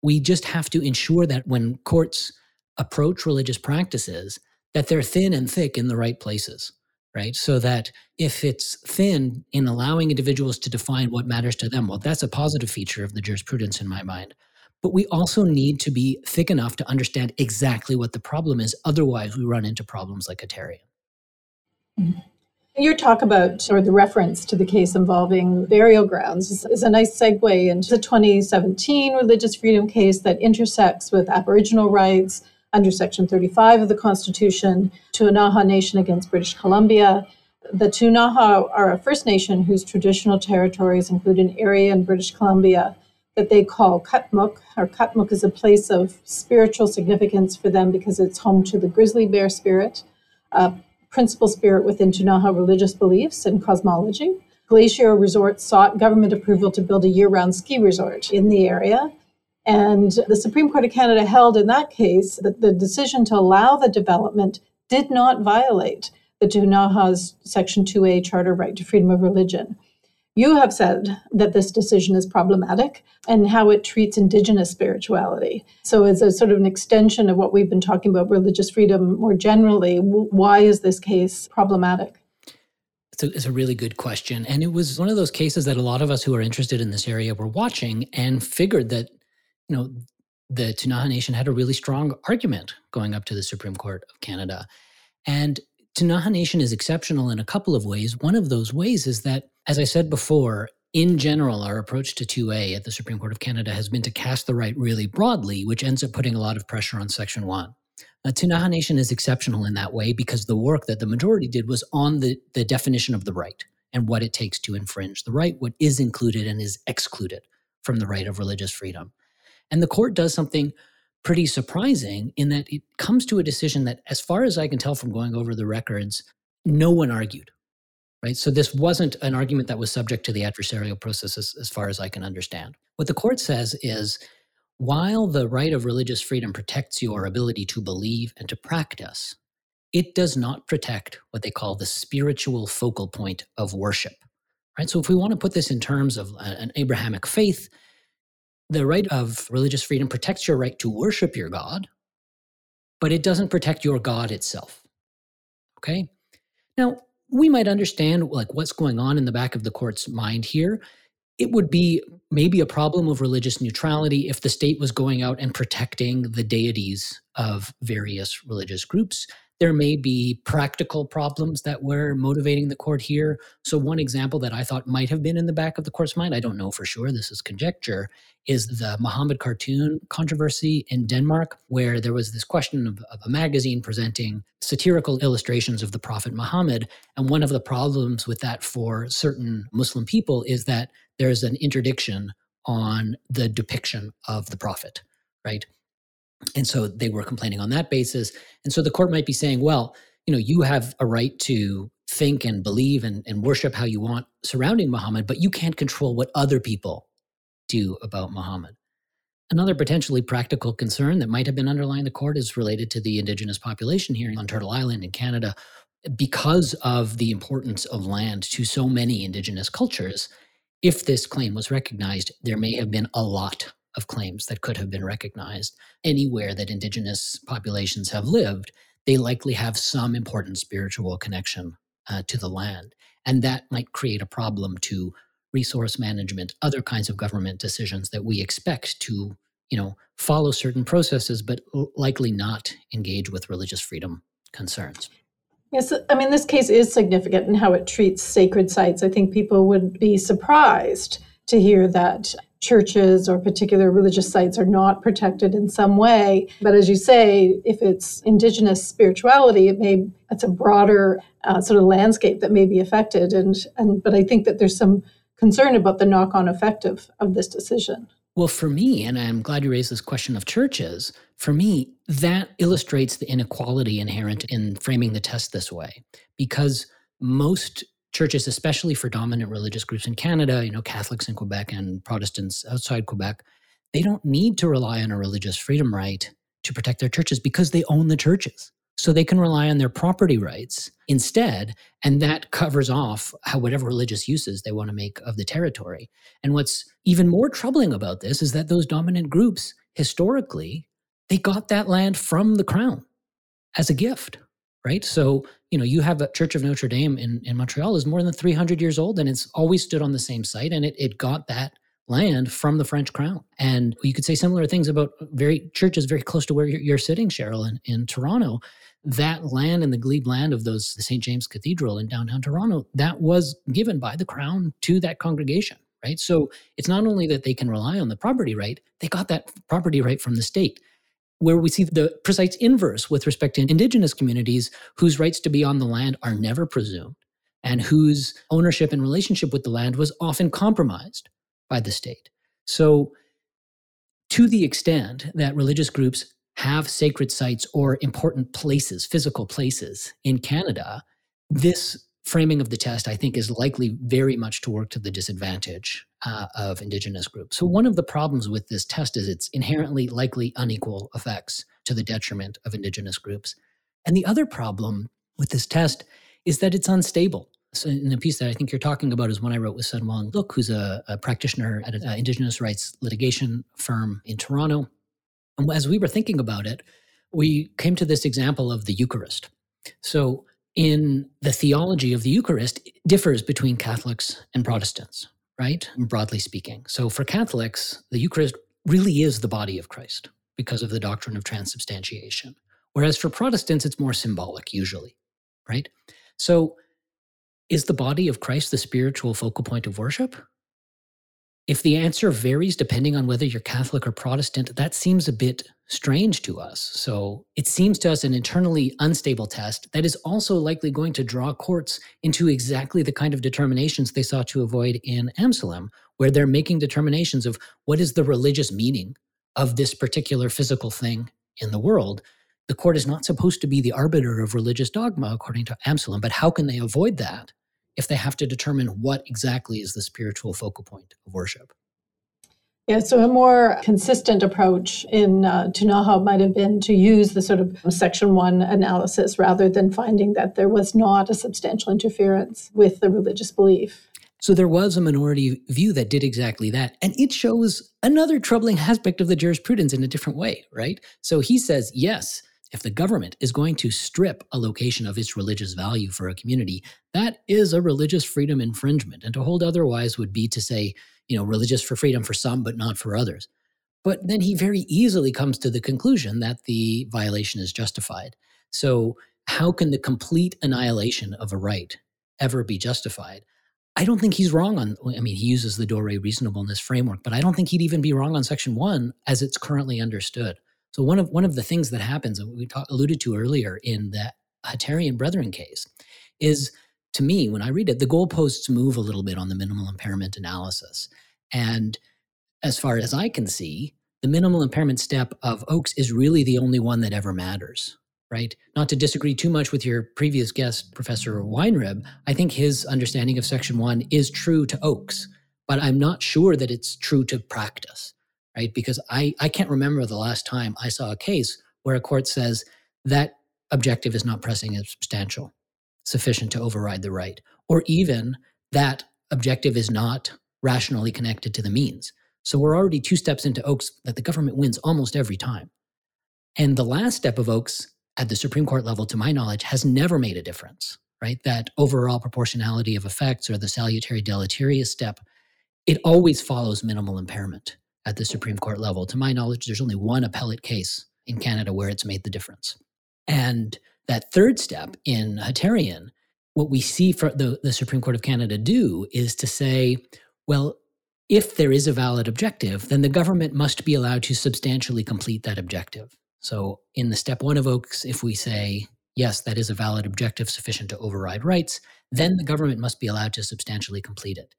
we just have to ensure that when courts approach religious practices that they're thin and thick in the right places right so that if it's thin in allowing individuals to define what matters to them well that's a positive feature of the jurisprudence in my mind but we also need to be thick enough to understand exactly what the problem is otherwise we run into problems like Hutterian mm-hmm. Your talk about, or the reference to the case involving burial grounds, is, is, a nice segue into the 2017 religious freedom case that intersects with Aboriginal rights, under Section 35 of the Constitution, Ktunaxa Nation against British Columbia. The Ktunaxa are a First Nation whose traditional territories include an area in British Columbia that they call Qat'muk, or Qat'muk is a place of spiritual significance for them because it's home to the grizzly bear spirit, a principal spirit within Ktunaxa religious beliefs and cosmology. Glacier Resort sought government approval to build a year round ski resort in the area. And the Supreme Court of Canada held in that case that the decision to allow the development did not violate the Ktunaxa's Section 2A Charter right to freedom of religion. You have said that this decision is problematic and how it treats Indigenous spirituality. So, as a sort of an extension of what we've been talking about religious freedom more generally, why is this case problematic? It's a, it's a, really good question. And it was one of those cases that a lot of us who are interested in this area were watching and figured that you know, the Ktunaxa Nation had a really strong argument going up to the Supreme Court of Canada. And Ktunaxa Nation is exceptional in a couple of ways. One of those ways is that, as I said before, in general, our approach to 2A at the Supreme Court of Canada has been to cast the right really broadly, which ends up putting a lot of pressure on Section 1. Now, Ktunaxa Nation is exceptional in that way because the work that the majority did was on the, the definition of the right and what it takes to infringe the right, what is included and is excluded from the right of religious freedom. And the court does something pretty surprising in that it comes to a decision that, as far as I can tell from going over the records, no one argued. Right. So this wasn't an argument that was subject to the adversarial process as, as far as I can understand. What the court says is while the right of religious freedom protects your ability to believe and to practice, it does not protect what they call the spiritual focal point of worship. Right? So if we want to put this in terms of an Abrahamic faith, the right of religious freedom protects your right to worship your God, but it doesn't protect your God itself. Okay? Now, we might understand like what's going on in the back of the court's mind here. It would be maybe a problem of religious neutrality if the state was going out and protecting the deities of various religious groups there may be practical problems that were motivating the court here. So, one example that I thought might have been in the back of the court's mind, I don't know for sure, this is conjecture, is the Muhammad cartoon controversy in Denmark, where there was this question of, of a magazine presenting satirical illustrations of the Prophet Muhammad. And one of the problems with that for certain Muslim people is that there's an interdiction on the depiction of the Prophet, right? And so they were complaining on that basis. And so the court might be saying, well, you know, you have a right to think and believe and, and worship how you want surrounding Muhammad, but you can't control what other people do about Muhammad. Another potentially practical concern that might have been underlying the court is related to the indigenous population here on Turtle Island in Canada. Because of the importance of land to so many indigenous cultures, if this claim was recognized, there may have been a lot of claims that could have been recognized. Anywhere that indigenous populations have lived, they likely have some important spiritual connection uh, to the land. And that might create a problem to resource management, other kinds of government decisions that we expect to, you know, follow certain processes, but likely not engage with religious freedom concerns. Yes, I mean, this case is significant in how it treats sacred sites. I think people would be surprised to hear that churches or particular religious sites are not protected in some way. But as you say, if it's indigenous spirituality, it may it's a broader uh, sort of landscape that may be affected. And and but I think that there's some concern about the knock-on effect of, of this decision. Well, for me, and I'm glad you raised this question of churches, for me, that illustrates the inequality inherent in framing the test this way. Because most churches, especially for dominant religious groups in Canada, you know, Catholics in Quebec and Protestants outside Quebec, they don't need to rely on a religious freedom right to protect their churches because they own the churches. So they can rely on their property rights instead, and that covers off how whatever religious uses they want to make of the territory. And what's even more troubling about this is that those dominant groups historically they got that land from the crown as a gift, right? So, you know, you have a Church of Notre Dame in, in Montreal is more than 300 years old and it's always stood on the same site and it, it got that land from the French crown. And you could say similar things about very churches very close to where you're, sitting, Cheryl, in, in Toronto. That land and the glebe land of those the St. James Cathedral in downtown Toronto, that was given by the crown to that congregation, right? So it's not only that they can rely on the property right, they got that property right from the state where we see the precise inverse with respect to indigenous communities whose rights to be on the land are never presumed and whose ownership and relationship with the land was often compromised by the state. So, to the extent that religious groups have sacred sites or important places, physical places in Canada, this framing of the test, I think, is likely very much to work to the disadvantage uh, of Indigenous groups. So, one of the problems with this test is its inherently likely unequal effects to the detriment of Indigenous groups. And the other problem with this test is that it's unstable. So, in the piece that I think you're talking about is one I wrote with Senwung Luk, who's a, a practitioner at an Indigenous rights litigation firm in Toronto. And as we were thinking about it, we came to this example of the Eucharist. So, in the theology of the Eucharist differs between Catholics and Protestants, right? Broadly speaking. So for Catholics, the Eucharist really is the body of Christ because of the doctrine of transubstantiation. Whereas for Protestants, it's more symbolic, usually, right? So is the body of Christ the spiritual focal point of worship? If the answer varies depending on whether you're Catholic or Protestant, that seems a bit strange to us. So it seems to us an internally unstable test that is also likely going to draw courts into exactly the kind of determinations they sought to avoid in Amselem, where they're making determinations of what is the religious meaning of this particular physical thing in the world. The court is not supposed to be the arbiter of religious dogma, according to Amselem, but how can they avoid that? If they have to determine what exactly is the spiritual focal point of worship. Yeah, so a more consistent approach in uh, Ktunaxa might have been to use the sort of section one analysis rather than finding that there was not a substantial interference with the religious belief. So there was a minority view that did exactly that. And it shows another troubling aspect of the jurisprudence in a different way, right? So he says, yes, if the government is going to strip a location of its religious value for a community, that is a religious freedom infringement. And to hold otherwise would be to say, you know, religious for freedom for some, but not for others. But then he very easily comes to the conclusion that the violation is justified. So, how can the complete annihilation of a right ever be justified? I don't think he's wrong on, I mean, he uses the Dore reasonableness framework, but I don't think he'd even be wrong on section one as it's currently understood. So one of one of the things that happens, and we talk, alluded to earlier in the Hutterian Brethren case, is to me when I read it, the goalposts move a little bit on the minimal impairment analysis, and as far as I can see, the minimal impairment step of Oakes is really the only one that ever matters. Right? Not to disagree too much with your previous guest, Professor Weinrib, I think his understanding of Section 1 is true to Oakes, but I'm not sure that it's true to practice right? Because I, I can't remember the last time I saw a case where a court says that objective is not pressing and substantial, sufficient to override the right, or even that objective is not rationally connected to the means. So we're already two steps into Oakes that the government wins almost every time. And the last step of Oakes at the Supreme Court level, to my knowledge, has never made a difference, right? That overall proportionality of effects or the salutary deleterious step, it always follows minimal impairment at the Supreme Court level. To my knowledge, there's only one appellate case in Canada where it's made the difference. And that third step in Hutterian, what we see for the, the Supreme Court of Canada do is to say, well, if there is a valid objective, then the government must be allowed to substantially complete that objective. So in the step one of Oakes, if we say, yes, that is a valid objective sufficient to override rights, then the government must be allowed to substantially complete it.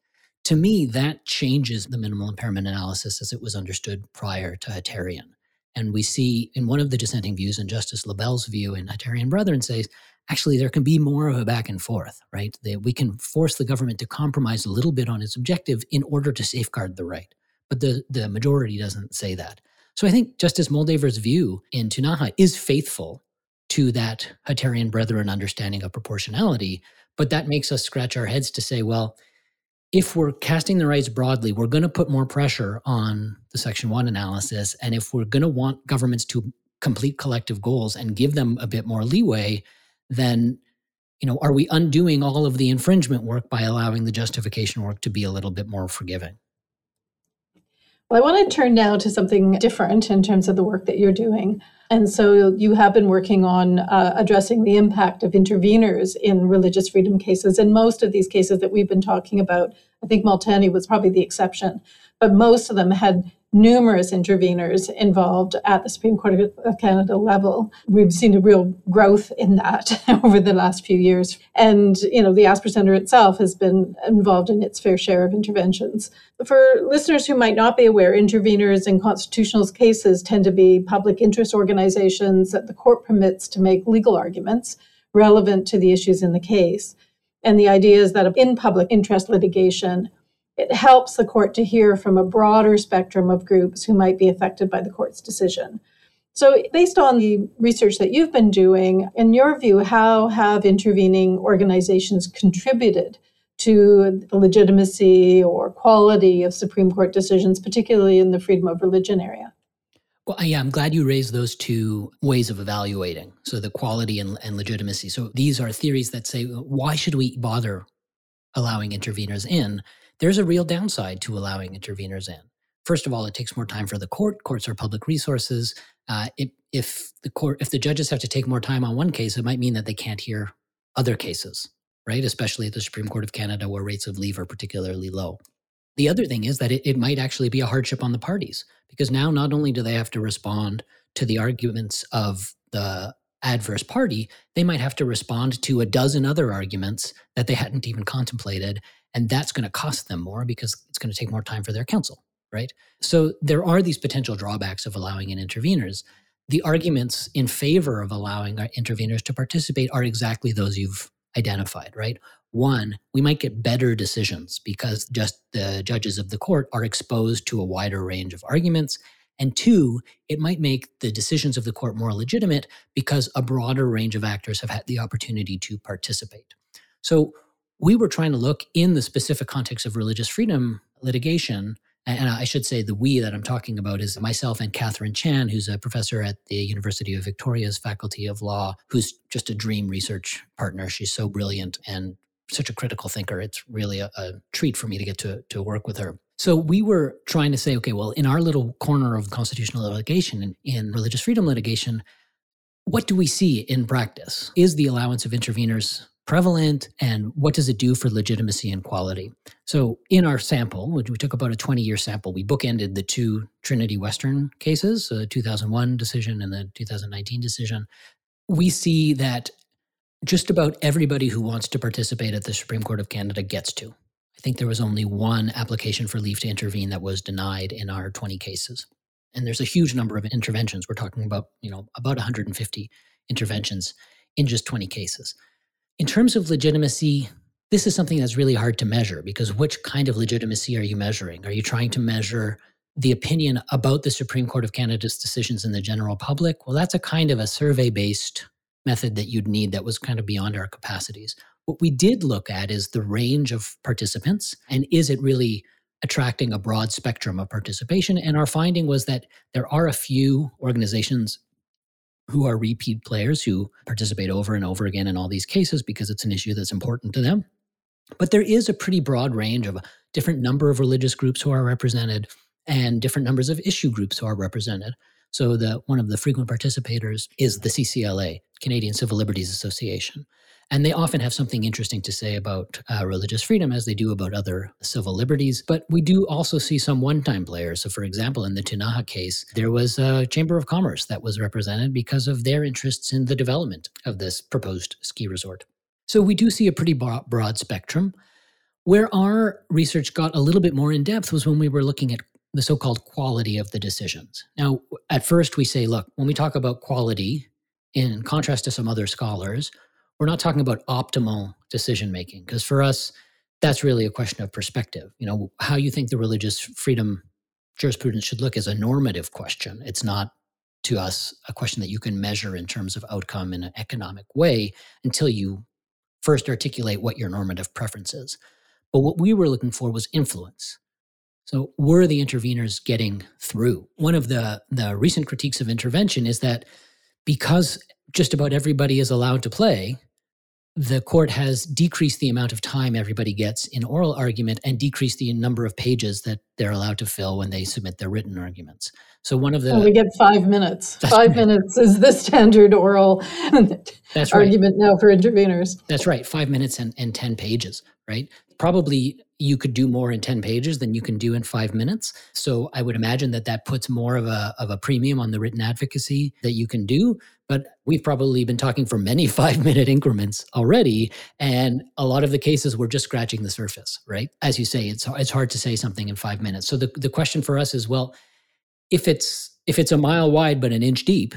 To me, that changes the minimal impairment analysis as it was understood prior to Hutterian. And we see in one of the dissenting views, and Justice LeBel's view in Hutterian Brethren says, actually, there can be more of a back and forth, right? That we can force the government to compromise a little bit on its objective in order to safeguard the right. But the, the majority doesn't say that. So I think Justice Moldaver's view in Ktunaxa is faithful to that Hutterian Brethren understanding of proportionality, but that makes us scratch our heads to say, well, if we're casting the rights broadly, we're going to put more pressure on the Section 1 analysis. And if we're going to want governments to complete collective goals and give them a bit more leeway, then you know, are we undoing all of the infringement work by allowing the justification work to be a little bit more forgiving? Well, I want to turn now to something different in terms of the work that you're doing. And so you have been working on uh, addressing the impact of interveners in religious freedom cases. In most of these cases that we've been talking about, I think Multani was probably the exception, but most of them had numerous interveners involved at the Supreme Court of Canada level. We've seen a real growth in that over the last few years. And, you know, the Asper Center itself has been involved in its fair share of interventions. For listeners who might not be aware, interveners in constitutional cases tend to be public interest organizations that the court permits to make legal arguments relevant to the issues in the case. And the idea is that in public interest litigation, it helps the court to hear from a broader spectrum of groups who might be affected by the court's decision. So, based on the research that you've been doing, in your view, how have intervening organizations contributed to the legitimacy or quality of Supreme Court decisions, particularly in the freedom of religion area? Well, yeah, I'm glad you raised those two ways of evaluating. So, the quality and, and legitimacy. So, these are theories that say, why should we bother allowing interveners in? There's a real downside to allowing interveners in. First of all, it takes more time for the court. Courts are public resources. Uh, it, if the court, if the judges have to take more time on one case, it might mean that they can't hear other cases, right? Especially at the Supreme Court of Canada, where rates of leave are particularly low. The other thing is that it, it might actually be a hardship on the parties because now not only do they have to respond to the arguments of the adverse party, they might have to respond to a dozen other arguments that they hadn't even contemplated. And that's going to cost them more because it's going to take more time for their counsel, right? So there are these potential drawbacks of allowing in interveners. The arguments in favor of allowing our interveners to participate are exactly those you've identified, right? One, we might get better decisions because just the judges of the court are exposed to a wider range of arguments. And two, it might make the decisions of the court more legitimate because a broader range of actors have had the opportunity to participate. So we were trying to look in the specific context of religious freedom litigation. And I should say the we that I'm talking about is myself and Kathryn Chan, who's a professor at the University of Victoria's Faculty of Law, who's just a dream research partner. She's so brilliant and such a critical thinker. It's really a, a treat for me to get to, to work with her. So we were trying to say, okay, well, in our little corner of constitutional litigation and in religious freedom litigation, what do we see in practice? Is the allowance of interveners prevalent and what does it do for legitimacy and quality? So, in our sample, which we took about a 20 year sample, we bookended the two Trinity Western cases, the 2001 decision and the 2019 decision. We see that just about everybody who wants to participate at the Supreme Court of Canada gets to. I think there was only one application for leave to intervene that was denied in our 20 cases. And there's a huge number of interventions. We're talking about, you know, about 150 interventions in just 20 cases. In terms of legitimacy, this is something that's really hard to measure because which kind of legitimacy are you measuring? Are you trying to measure the opinion about the Supreme Court of Canada's decisions in the general public? Well, that's a kind of a survey based method that you'd need that was kind of beyond our capacities. What we did look at is the range of participants and is it really attracting a broad spectrum of participation? And our finding was that there are a few organizations who are repeat players who participate over and over again in all these cases because it's an issue that's important to them. But there is a pretty broad range of a different number of religious groups who are represented and different numbers of issue groups who are represented. So the one of the frequent participators is the CCLA. Canadian Civil Liberties Association. And they often have something interesting to say about uh, religious freedom as they do about other civil liberties. But we do also see some one time players. So, for example, in the Ktunaxa case, there was a Chamber of Commerce that was represented because of their interests in the development of this proposed ski resort. So, we do see a pretty broad spectrum. Where our research got a little bit more in depth was when we were looking at the so called quality of the decisions. Now, at first, we say, look, when we talk about quality, in contrast to some other scholars, we're not talking about optimal decision making because for us that's really a question of perspective. You know how you think the religious freedom jurisprudence should look is a normative question. It's not to us a question that you can measure in terms of outcome in an economic way until you first articulate what your normative preference is. But what we were looking for was influence so were the interveners getting through? One of the the recent critiques of intervention is that because just about everybody is allowed to play the court has decreased the amount of time everybody gets in oral argument and decreased the number of pages that they're allowed to fill when they submit their written arguments. So one of the well, we get five minutes. Five minutes is the standard oral that's argument right. now for interveners. That's right. Five minutes and, and ten pages. Right. Probably you could do more in 10 pages than you can do in five minutes. So I would imagine that that puts more of a, of a premium on the written advocacy that you can do. But we've probably been talking for many five minute increments already. And a lot of the cases we're just scratching the surface, right? As you say, it's, it's hard to say something in five minutes. So the, the question for us is, well, if it's, if it's a mile wide, but an inch deep,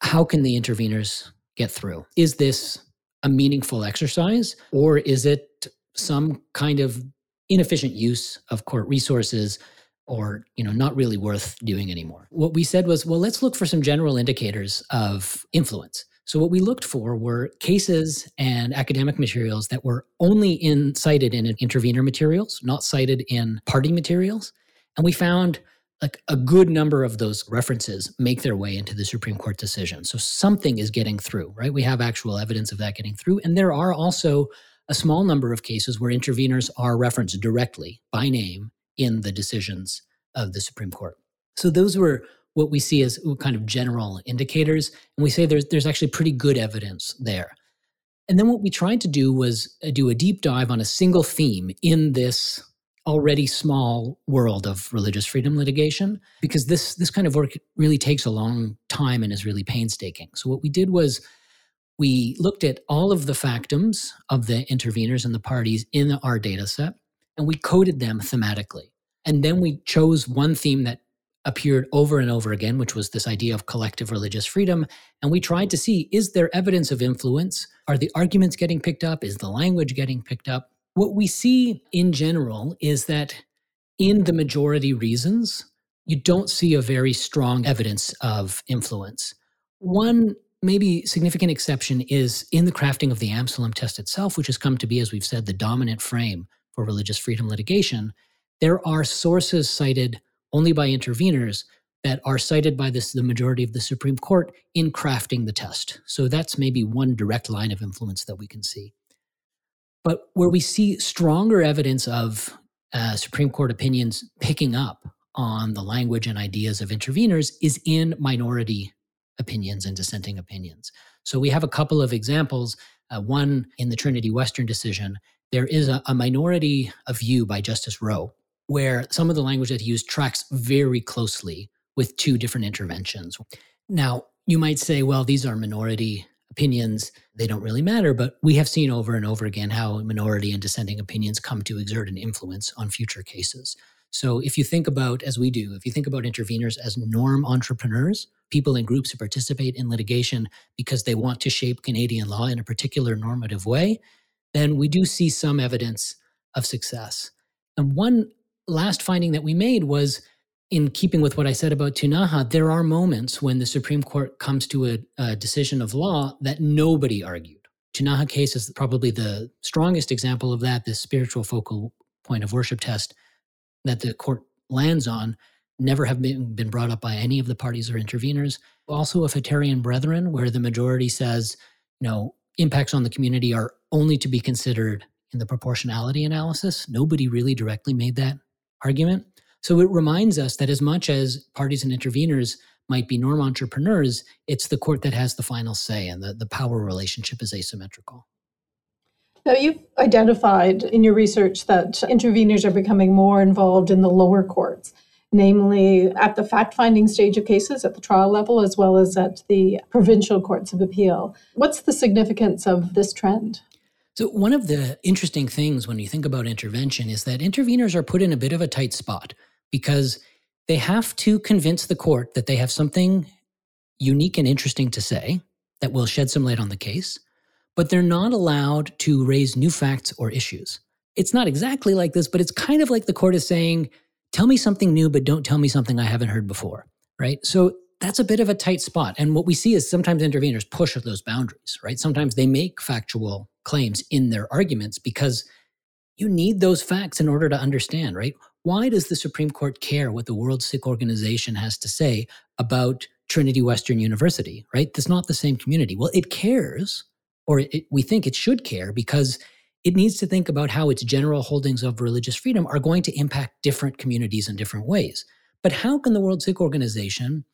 how can the interveners get through? Is this a meaningful exercise or is it some kind of inefficient use of court resources or you know not really worth doing anymore? What we said was well let's look for some general indicators of influence so what we looked for were cases and academic materials that were only in cited in intervener materials not cited in party materials and we found like a good number of those references make their way into the Supreme Court decision. So something is getting through, right? We have actual evidence of that getting through. And there are also a small number of cases where interveners are referenced directly by name in the decisions of the Supreme Court. So those were what we see as kind of general indicators. And we say there's, there's actually pretty good evidence there. And then what we tried to do was uh, do a deep dive on a single theme in this already small world of religious freedom litigation because this this kind of work really takes a long time and is really painstaking. So what we did was we looked at all of the factums of the interveners and the parties in our data set and we coded them thematically. And then we chose one theme that appeared over and over again, which was this idea of collective religious freedom. And we tried to see is there evidence of influence? Are the arguments getting picked up? Is the language getting picked up? What we see in general is that in the majority reasons, you don't see a very strong evidence of influence. One maybe significant exception is in the crafting of the Amselem test itself, which has come to be, as we've said, the dominant frame for religious freedom litigation. There are sources cited only by interveners that are cited by this, the majority of the Supreme Court in crafting the test. So that's maybe one direct line of influence that we can see. But where we see stronger evidence of uh, Supreme Court opinions picking up on the language and ideas of interveners is in minority opinions and dissenting opinions. So we have a couple of examples. Uh, one in the Trinity Western decision, there is a, a minority of view by Justice Rowe where some of the language that he used tracks very closely with two different interventions. Now, you might say, well, these are minority opinions, they don't really matter, but we have seen over and over again how minority and dissenting opinions come to exert an influence on future cases. So if you think about, as we do, if you think about interveners as norm entrepreneurs, people in groups who participate in litigation because they want to shape Canadian law in a particular normative way, then we do see some evidence of success. And one last finding that we made was in keeping with what I said about Ktunaxa, there are moments when the Supreme Court comes to a, a decision of law that nobody argued. Ktunaxa case is probably the strongest example of that, this spiritual focal point of worship test that the court lands on never have been, been brought up by any of the parties or interveners. Also, a Afatarian Brethren, where the majority says, you know, impacts on the community are only to be considered in the proportionality analysis. Nobody really directly made that argument. So it reminds us that as much as parties and interveners might be norm entrepreneurs, it's the court that has the final say and the, the power relationship is asymmetrical. Now, you've identified in your research that interveners are becoming more involved in the lower courts, namely at the fact finding stage of cases at the trial level as well as at the provincial courts of appeal. What's the significance of this trend? So, one of the interesting things when you think about intervention is that interveners are put in a bit of a tight spot because they have to convince the court that they have something unique and interesting to say that will shed some light on the case but they're not allowed to raise new facts or issues. It's not exactly like this, but it's kind of like the court is saying, tell me something new, but don't tell me something I haven't heard before, right? So that's a bit of a tight spot. And what we see is sometimes interveners push those boundaries, right? Sometimes they make factual claims in their arguments because you need those facts in order to understand, right? Why does the Supreme Court care what the World Sikh Organization has to say about Trinity Western University, right? That's not the same community. Well, it cares or it, we think it should care because it needs to think about how its general holdings of religious freedom are going to impact different communities in different ways. But how can the World Sikh Organization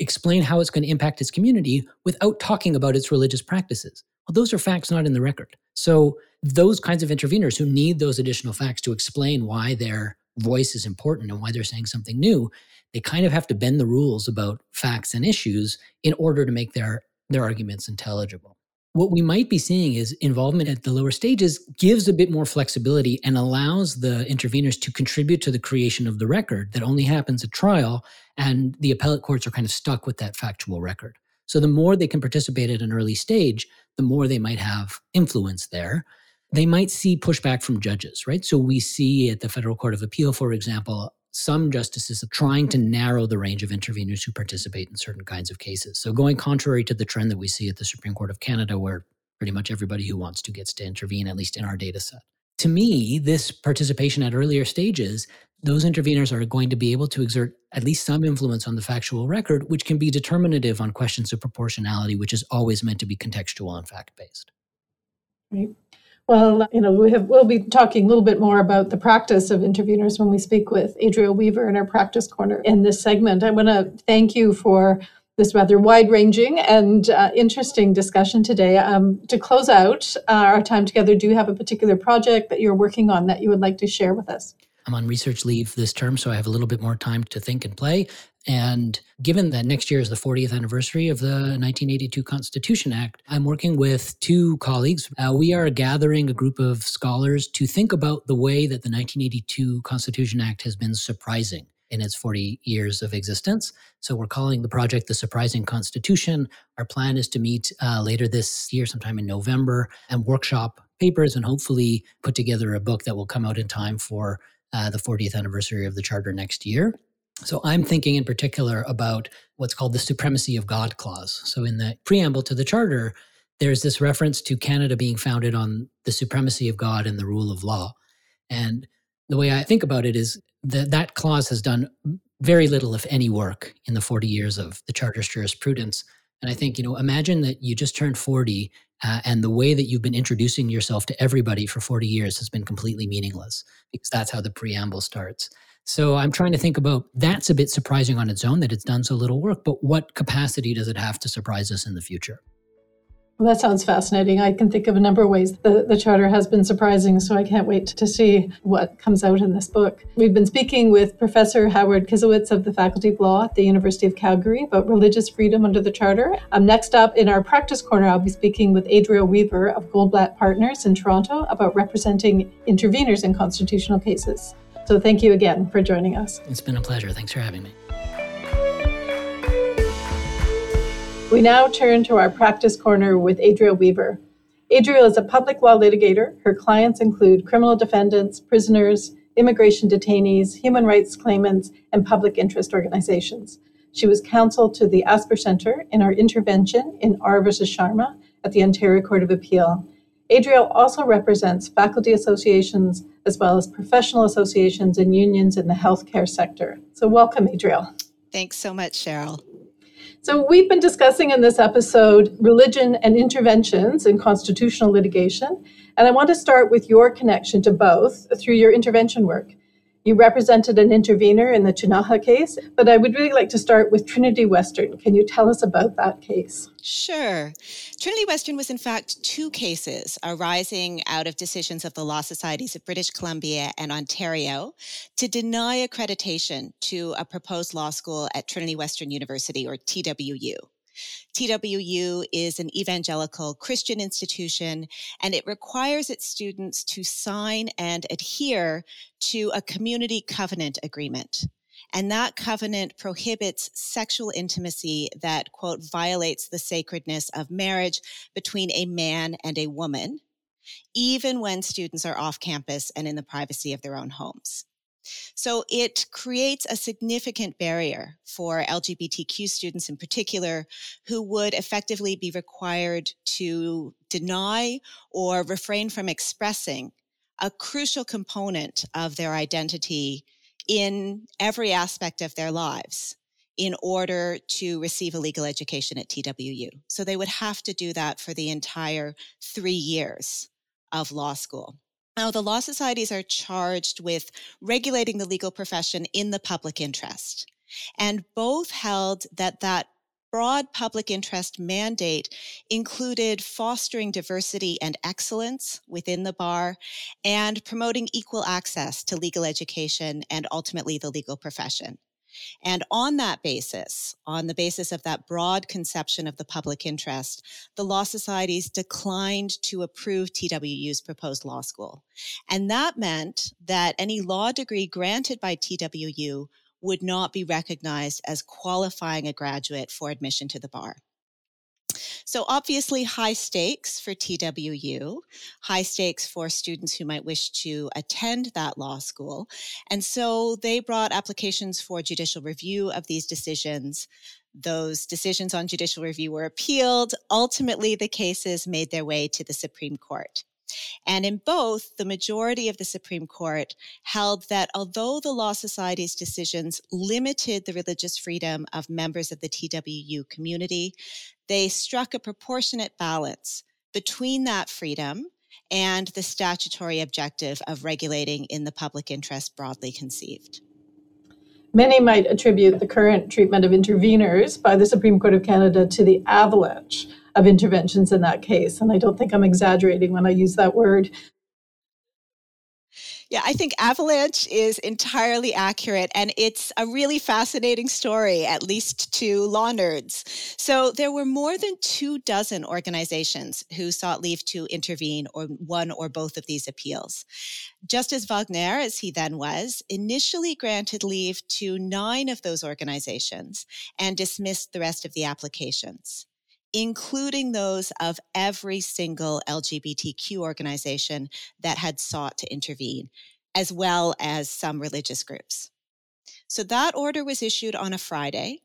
explain how it's going to impact its community without talking about its religious practices? Well, those are facts not in the record. So, those kinds of interveners who need those additional facts to explain why their voice is important and why they're saying something new, they kind of have to bend the rules about facts and issues in order to make their, their arguments intelligible what we might be seeing is involvement at the lower stages gives a bit more flexibility and allows the interveners to contribute to the creation of the record that only happens at trial and the appellate courts are kind of stuck with that factual record. So the more they can participate at an early stage the more they might have influence there. They might see pushback from judges right? So we see at the federal court of appeal for example some justices are trying to narrow the range of interveners who participate in certain kinds of cases. So, going contrary to the trend that we see at the Supreme Court of Canada, where pretty much everybody who wants to gets to intervene, at least in our data set. To me, this participation at earlier stages, those interveners are going to be able to exert at least some influence on the factual record, which can be determinative on questions of proportionality, which is always meant to be contextual and fact based. Right. Well, you know, we have, we'll be talking a little bit more about the practice of interveners when we speak with Adriel Weaver in our practice corner in this segment. I want to thank you for this rather wide ranging and uh, interesting discussion today. Um, to close out uh, our time together, do you have a particular project that you're working on that you would like to share with us? I'm on research leave this term, so I have a little bit more time to think and play. And given that next year is the 40th anniversary of the 1982 Constitution Act, I'm working with two colleagues. Uh, we are gathering a group of scholars to think about the way that the 1982 Constitution Act has been surprising in its 40 years of existence. So we're calling the project the Surprising Constitution. Our plan is to meet uh, later this year, sometime in November, and workshop papers and hopefully put together a book that will come out in time for uh, the 40th anniversary of the Charter next year. So I'm thinking in particular about what's called the Supremacy of God Clause. So in the preamble to the Charter, there's this reference to Canada being founded on the supremacy of God and the rule of law. And the way I think about it is that that clause has done very little, if any, work in the 40 years of the Charter's jurisprudence. And I think, you know, imagine that you just turned 40 uh, and the way that you've been introducing yourself to everybody for 40 years has been completely meaningless because that's how the preamble starts. So I'm trying to think about that's a bit surprising on its own that it's done so little work, but what capacity does it have to surprise us in the future? Well, that sounds fascinating. I can think of a number of ways the, the charter has been surprising, so I can't wait to see what comes out in this book. We've been speaking with Professor Howard Kislowicz of the Faculty of Law at the University of Calgary about religious freedom under the charter. Um, next up in our practice corner, I'll be speaking with Adriel Weaver of Goldblatt Partners in Toronto about representing interveners in constitutional cases. So thank you again for joining us. It's been a pleasure. Thanks for having me. We now turn to our practice corner with Adriel Weaver. Adriel is a public law litigator. Her clients include criminal defendants, prisoners, immigration detainees, human rights claimants, and public interest organizations. She was counsel to the Asper Center in our intervention in R versus Sharma at the Ontario Court of Appeal. Adriel also represents faculty associations as well as professional associations and unions in the healthcare sector. So, welcome, Adriel. Thanks so much, Cheryl. So, we've been discussing in this episode religion and interventions in constitutional litigation. And I want to start with your connection to both through your intervention work. You represented an intervener in the Ktunaxa case, but I would really like to start with Trinity Western. Can you tell us about that case? Sure. Trinity Western was, in fact, two cases arising out of decisions of the Law Societies of British Columbia and Ontario to deny accreditation to a proposed law school at Trinity Western University, or TWU. TWU is an evangelical Christian institution, and it requires its students to sign and adhere to a community covenant agreement. And that covenant prohibits sexual intimacy that, quote, violates the sacredness of marriage between a man and a woman, even when students are off campus and in the privacy of their own homes. So it creates a significant barrier for LGBTQ students in particular who would effectively be required to deny or refrain from expressing a crucial component of their identity in every aspect of their lives in order to receive a legal education at TWU. So they would have to do that for the entire three years of law school. Now, the law societies are charged with regulating the legal profession in the public interest. And both held that that broad public interest mandate included fostering diversity and excellence within the bar and promoting equal access to legal education and ultimately the legal profession. And on that basis, on the basis of that broad conception of the public interest, the law societies declined to approve TWU's proposed law school. And that meant that any law degree granted by TWU would not be recognized as qualifying a graduate for admission to the bar. So, obviously, high stakes for TWU, high stakes for students who might wish to attend that law school. And so they brought applications for judicial review of these decisions. Those decisions on judicial review were appealed. Ultimately, the cases made their way to the Supreme Court. And in both, the majority of the Supreme Court held that although the Law Society's decisions limited the religious freedom of members of the TWU community, they struck a proportionate balance between that freedom and the statutory objective of regulating in the public interest broadly conceived. Many might attribute the current treatment of interveners by the Supreme Court of Canada to the avalanche of interventions in that case. And I don't think I'm exaggerating when I use that word. Yeah, I think Avalanche is entirely accurate, and it's a really fascinating story, at least to law nerds. So, there were more than two dozen organizations who sought leave to intervene or one or both of these appeals. Justice Wagner, as he then was, initially granted leave to nine of those organizations and dismissed the rest of the applications including those of every single LGBTQ organization that had sought to intervene, as well as some religious groups. So that order was issued on a Friday.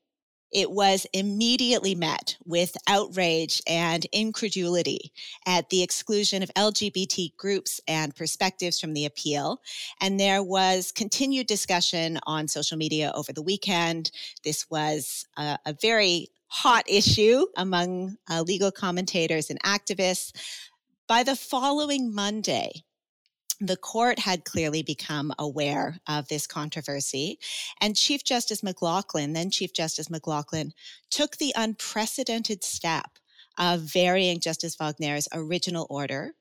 It was immediately met with outrage and incredulity at the exclusion of LGBT groups and perspectives from the appeal. And there was continued discussion on social media over the weekend. This was a, a very hot issue among uh, legal commentators and activists. By the following Monday, the court had clearly become aware of this controversy. And Chief Justice McLachlin, then Chief Justice McLachlin, took the unprecedented step of varying Justice Wagner's original order,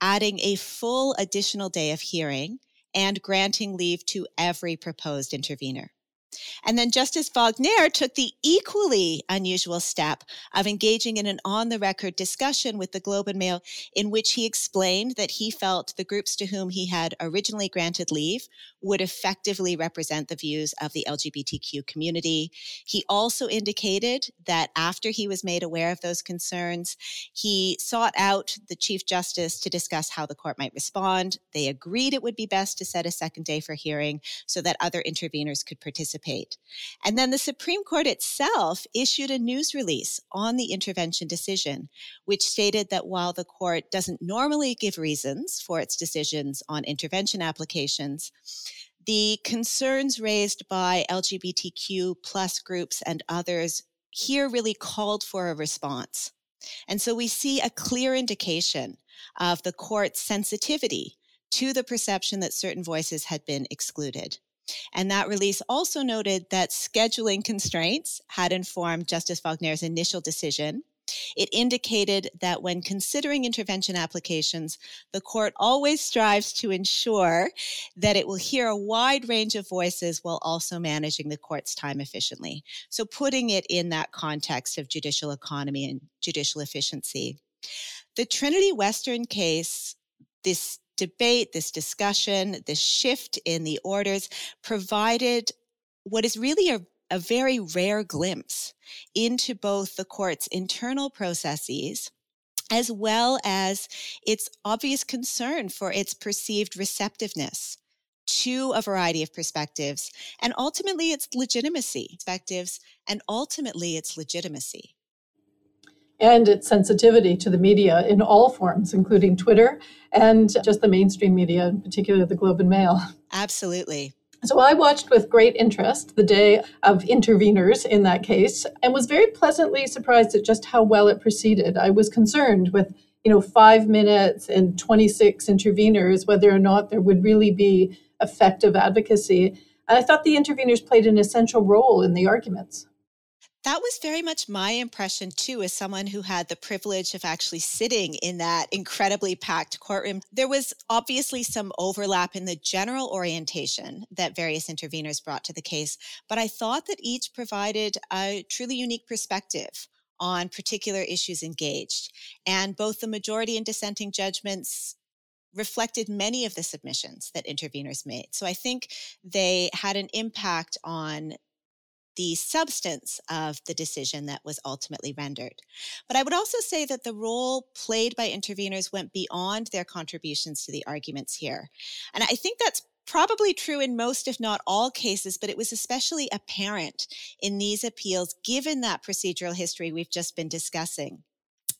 adding a full additional day of hearing and granting leave to every proposed intervener. And then Justice Wagner took the equally unusual step of engaging in an on the record discussion with the Globe and Mail in which he explained that he felt the groups to whom he had originally granted leave would effectively represent the views of the LGBTQ community. He also indicated that after he was made aware of those concerns, he sought out the Chief Justice to discuss how the court might respond. They agreed it would be best to set a second day for hearing so that other interveners could participate. And then the Supreme Court itself issued a news release on the intervention decision, which stated that while the court doesn't normally give reasons for its decisions on intervention applications, the concerns raised by LGBTQ plus groups and others here really called for a response. And so we see a clear indication of the court's sensitivity to the perception that certain voices had been excluded. And that release also noted that scheduling constraints had informed Justice Wagner's initial decision it indicated that when considering intervention applications, the court always strives to ensure that it will hear a wide range of voices while also managing the court's time efficiently. So, putting it in that context of judicial economy and judicial efficiency. The Trinity Western case, this debate, this discussion, this shift in the orders provided what is really a a very rare glimpse into both the court's internal processes as well as its obvious concern for its perceived receptiveness to a variety of perspectives and ultimately its legitimacy perspectives and ultimately its legitimacy. And its sensitivity to the media in all forms including twitter and just the mainstream media in particular the globe and mail. Absolutely so I watched with great interest the day of interveners in that case and was very pleasantly surprised at just how well it proceeded. I was concerned with, you know, 5 minutes and 26 interveners whether or not there would really be effective advocacy. And I thought the interveners played an essential role in the arguments. That was very much my impression too, as someone who had the privilege of actually sitting in that incredibly packed courtroom. There was obviously some overlap in the general orientation that various interveners brought to the case, but I thought that each provided a truly unique perspective on particular issues engaged. And both the majority and dissenting judgments reflected many of the submissions that interveners made. So I think they had an impact on the substance of the decision that was ultimately rendered. But I would also say that the role played by interveners went beyond their contributions to the arguments here. And I think that's probably true in most, if not all cases, but it was especially apparent in these appeals given that procedural history we've just been discussing.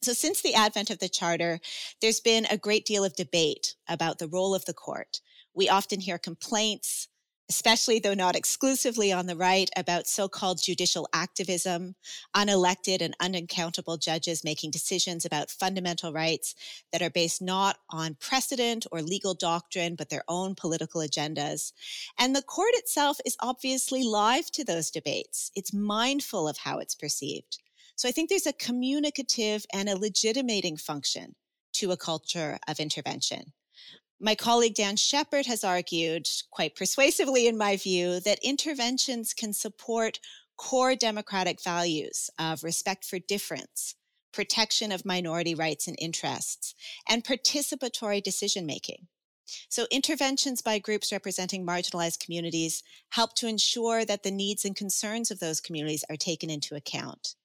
So, since the advent of the Charter, there's been a great deal of debate about the role of the court. We often hear complaints especially though not exclusively on the right, about so called judicial activism, unelected and unaccountable judges making decisions about fundamental rights that are based not on precedent or legal doctrine, but their own political agendas. And the court itself is obviously live to those debates, it's mindful of how it's perceived. So I think there's a communicative and a legitimating function to a culture of intervention. My colleague Dan Shepherd has argued, quite persuasively in my view, that interventions can support core democratic values of respect for difference, protection of minority rights and interests, and participatory decision making. So, interventions by groups representing marginalized communities help to ensure that the needs and concerns of those communities are taken into account.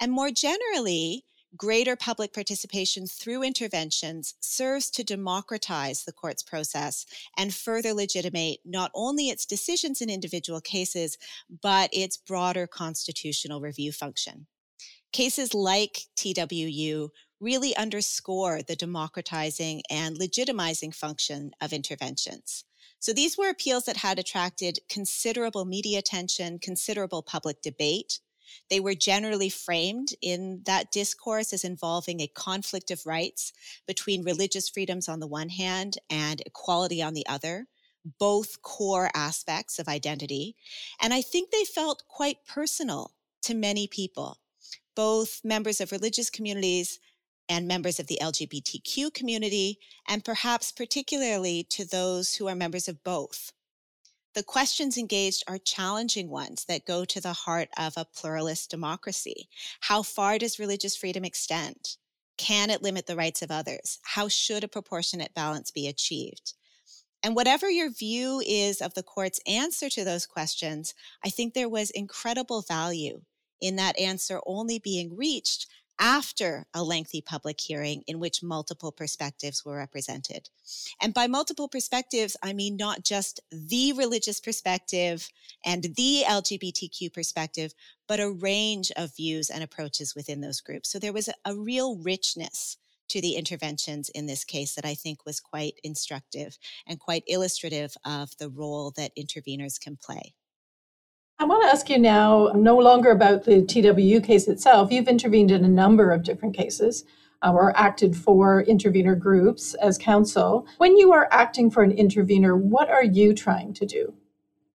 And more generally, greater public participation through interventions serves to democratize the court's process and further legitimate not only its decisions in individual cases, but its broader constitutional review function. Cases like TWU really underscore the democratizing and legitimizing function of interventions. So these were appeals that had attracted considerable media attention, considerable public debate, they were generally framed in that discourse as involving a conflict of rights between religious freedoms on the one hand and equality on the other, both core aspects of identity. And I think they felt quite personal to many people, both members of religious communities and members of the LGBTQ community, and perhaps particularly to those who are members of both. The questions engaged are challenging ones that go to the heart of a pluralist democracy. How far does religious freedom extend? Can it limit the rights of others? How should a proportionate balance be achieved? And whatever your view is of the court's answer to those questions, I think there was incredible value in that answer only being reached after a lengthy public hearing in which multiple perspectives were represented. And by multiple perspectives, I mean not just the religious perspective and the LGBTQ perspective, but a range of views and approaches within those groups. So there was a, real richness to the interventions in this case that I think was quite instructive and quite illustrative of the role that interveners can play. I want to ask you now no longer about the TWU case itself. You've intervened in a number of different cases. uh, or acted for intervener groups as counsel. When you are acting for an intervener, what are you trying to do?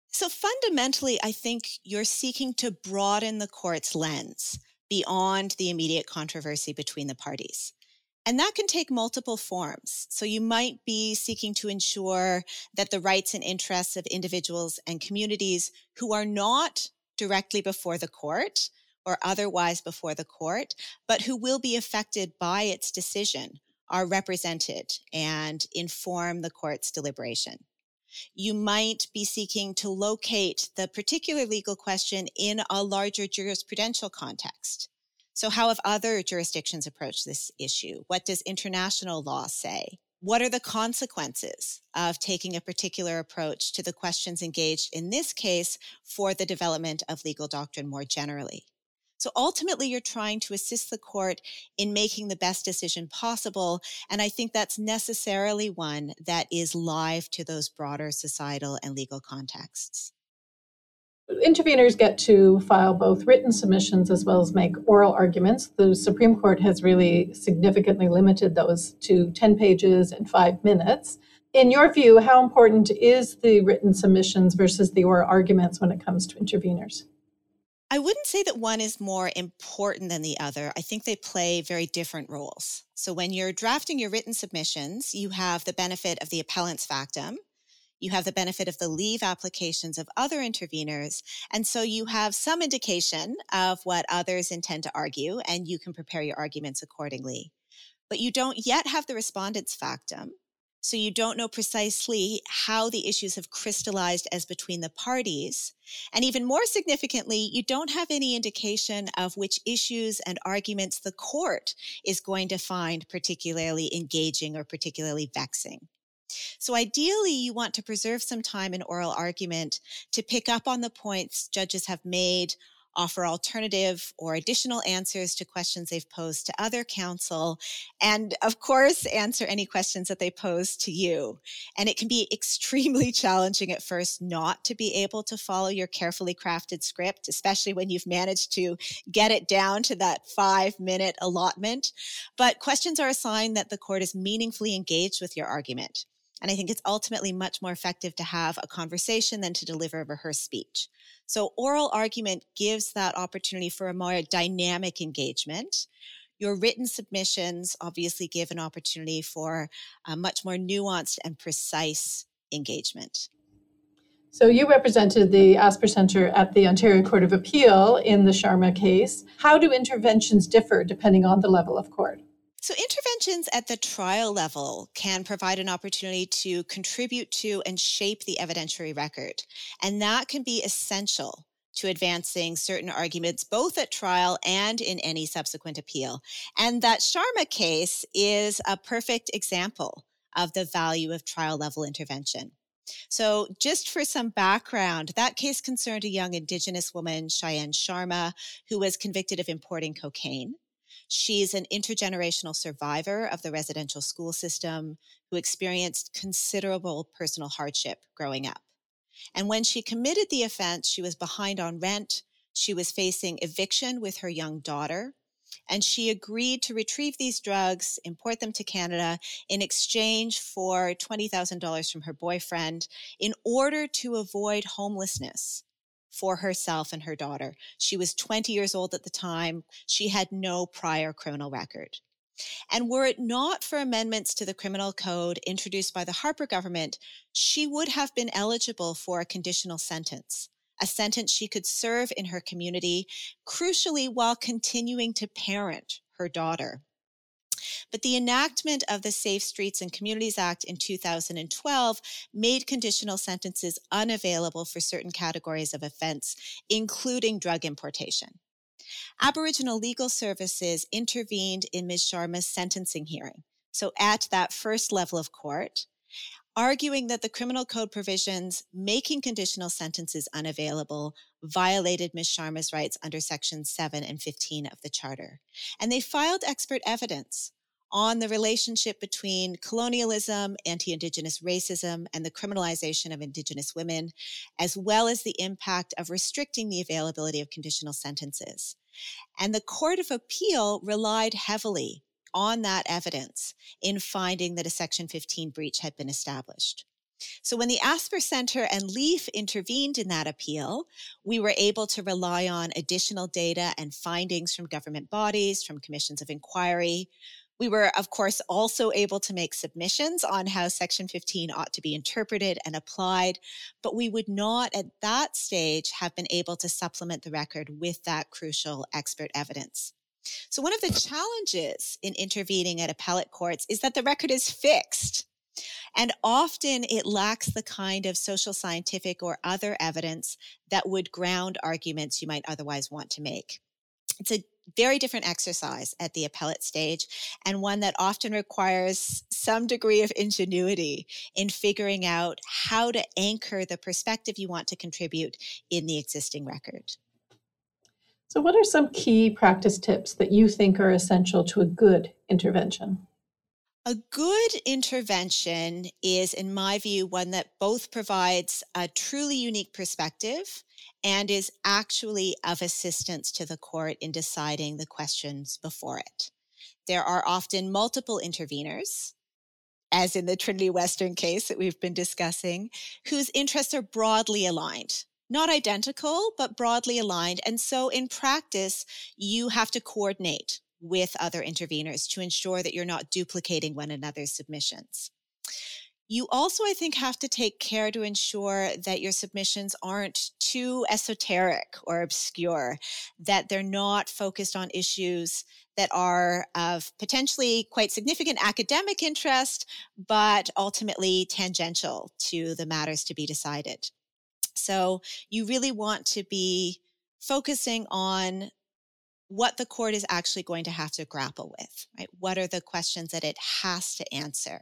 So fundamentally, I think you're seeking to broaden the court's lens beyond the immediate controversy between the parties. And that can take multiple forms. So you might be seeking to ensure that the rights and interests of individuals and communities who are not directly before the court or otherwise before the court, but who will be affected by its decision are represented and inform the court's deliberation. You might be seeking to locate the particular legal question in a larger jurisprudential context. So, how have other jurisdictions approached this issue? What does international law say? What are the consequences of taking a particular approach to the questions engaged in this case for the development of legal doctrine more generally? So ultimately, you're trying to assist the court in making the best decision possible. And I think that's necessarily one that is live to those broader societal and legal contexts interveners get to file both written submissions as well as make oral arguments. The Supreme Court has really significantly limited those to 10 pages and five minutes. In your view, how important is the written submissions versus the oral arguments when it comes to interveners? I wouldn't say that one is more important than the other. I think they play very different roles. So, when you're drafting your written submissions, you have the benefit of the appellant's factum, you have the benefit of the leave applications of other interveners. And so you have some indication of what others intend to argue, and you can prepare your arguments accordingly. But you don't yet have the respondent's factum. So you don't know precisely how the issues have crystallized as between the parties. And even more significantly, you don't have any indication of which issues and arguments the court is going to find particularly engaging or particularly vexing. So ideally, you want to preserve some time in oral argument to pick up on the points judges have made, offer alternative or additional answers to questions they've posed to other counsel, and of course, answer any questions that they pose to you. And it can be extremely challenging at first not to be able to follow your carefully crafted script, especially when you've managed to get it down to that five minute allotment. But questions are a sign that the court is meaningfully engaged with your argument. And I think it's ultimately much more effective to have a conversation than to deliver a rehearsed speech. So oral argument gives that opportunity for a more dynamic engagement. Your written submissions obviously give an opportunity for a much more nuanced and precise engagement. So you represented the Asper Center at the Ontario Court of Appeal in the Sharma case. How do interventions differ depending on the level of court? So, interventions at the trial level can provide an opportunity to contribute to and shape the evidentiary record. And that can be essential to advancing certain arguments both at trial and in any subsequent appeal. And that Sharma case is a perfect example of the value of trial level intervention. So, just for some background, that case concerned a young Indigenous woman, Cheyenne Sharma, who was convicted of importing cocaine. She's an intergenerational survivor of the residential school system who experienced considerable personal hardship growing up. And when she committed the offense, she was behind on rent. She was facing eviction with her young daughter. And she agreed to retrieve these drugs, import them to Canada in exchange for $20,000 from her boyfriend in order to avoid homelessness for herself and her daughter. She was 20 years old at the time. She had no prior criminal record. And were it not for amendments to the criminal code introduced by the Harper government, she would have been eligible for a conditional sentence, a sentence she could serve in her community, crucially while continuing to parent her daughter. But the enactment of the Safe Streets and Communities Act in 2012 made conditional sentences unavailable for certain categories of offense, including drug importation. Aboriginal Legal Services intervened in Ms. Sharma's sentencing hearing. So, at that first level of court, arguing that the criminal code provisions making conditional sentences unavailable violated Ms. Sharma's rights under Section 7 and 15 of the Charter. And they filed expert evidence on the relationship between colonialism, anti Indigenous racism, and the criminalization of Indigenous women, as well as the impact of restricting the availability of conditional sentences. And the Court of Appeal relied heavily on that evidence in finding that a Section 15 breach had been established. So when the Asper Center and LEAF intervened in that appeal, we were able to rely on additional data and findings from government bodies, from commissions of inquiry. We were, of course, also able to make submissions on how Section 15 ought to be interpreted and applied, but we would not at that stage have been able to supplement the record with that crucial expert evidence. So, one of the challenges in intervening at appellate courts is that the record is fixed. And often it lacks the kind of social scientific or other evidence that would ground arguments you might otherwise want to make. It's a very different exercise at the appellate stage and one that often requires some degree of ingenuity in figuring out how to anchor the perspective you want to contribute in the existing record. So, what are some key practice tips that you think are essential to a good intervention? A good intervention is, in my view, one that both provides a truly unique perspective and is actually of assistance to the court in deciding the questions before it. There are often multiple interveners, as in the Trinity Western case that we've been discussing, whose interests are broadly aligned. Not identical, but broadly aligned. And so in practice, you have to coordinate with other interveners to ensure that you're not duplicating one another's submissions. You also, I think, have to take care to ensure that your submissions aren't too esoteric or obscure, that they're not focused on issues that are of potentially quite significant academic interest, but ultimately tangential to the matters to be decided. So you really want to be focusing on what the court is actually going to have to grapple with, right? What are the questions that it has to answer?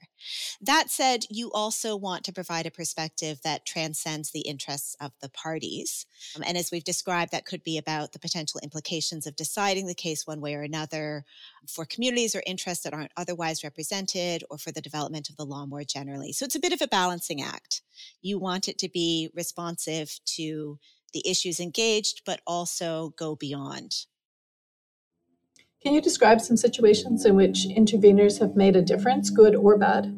That said, you also want to provide a perspective that transcends the interests of the parties. Um, and as we've described, that could be about the potential implications of deciding the case one way or another for communities or interests that aren't otherwise represented or for the development of the law more generally. So it's a bit of a balancing act. You want it to be responsive to the issues engaged, but also go beyond. Can you describe some situations in which interveners have made a difference, good or bad?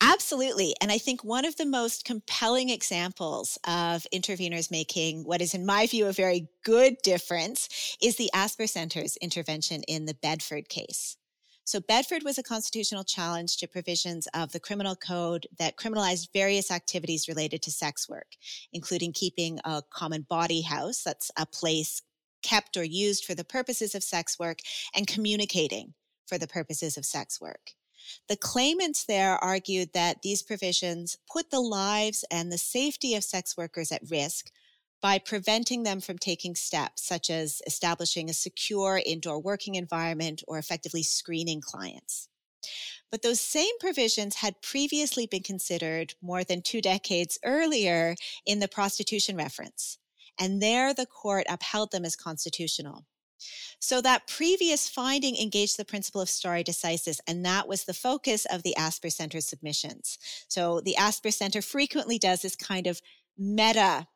Absolutely. And I think one of the most compelling examples of interveners making what is, in my view, a very good difference is the Asper Center's intervention in the Bedford case. So, Bedford was a constitutional challenge to provisions of the criminal code that criminalized various activities related to sex work, including keeping a common bawdy house, that's a place kept or used for the purposes of sex work and communicating for the purposes of sex work. The claimants there argued that these provisions put the lives and the safety of sex workers at risk by preventing them from taking steps such as establishing a secure indoor working environment or effectively screening clients. But those same provisions had previously been considered more than two decades earlier in the prostitution reference and there the court upheld them as constitutional. So that previous finding engaged the principle of stare decisis, and that was the focus of the Asper Center submissions. So the Asper Center frequently does this kind of meta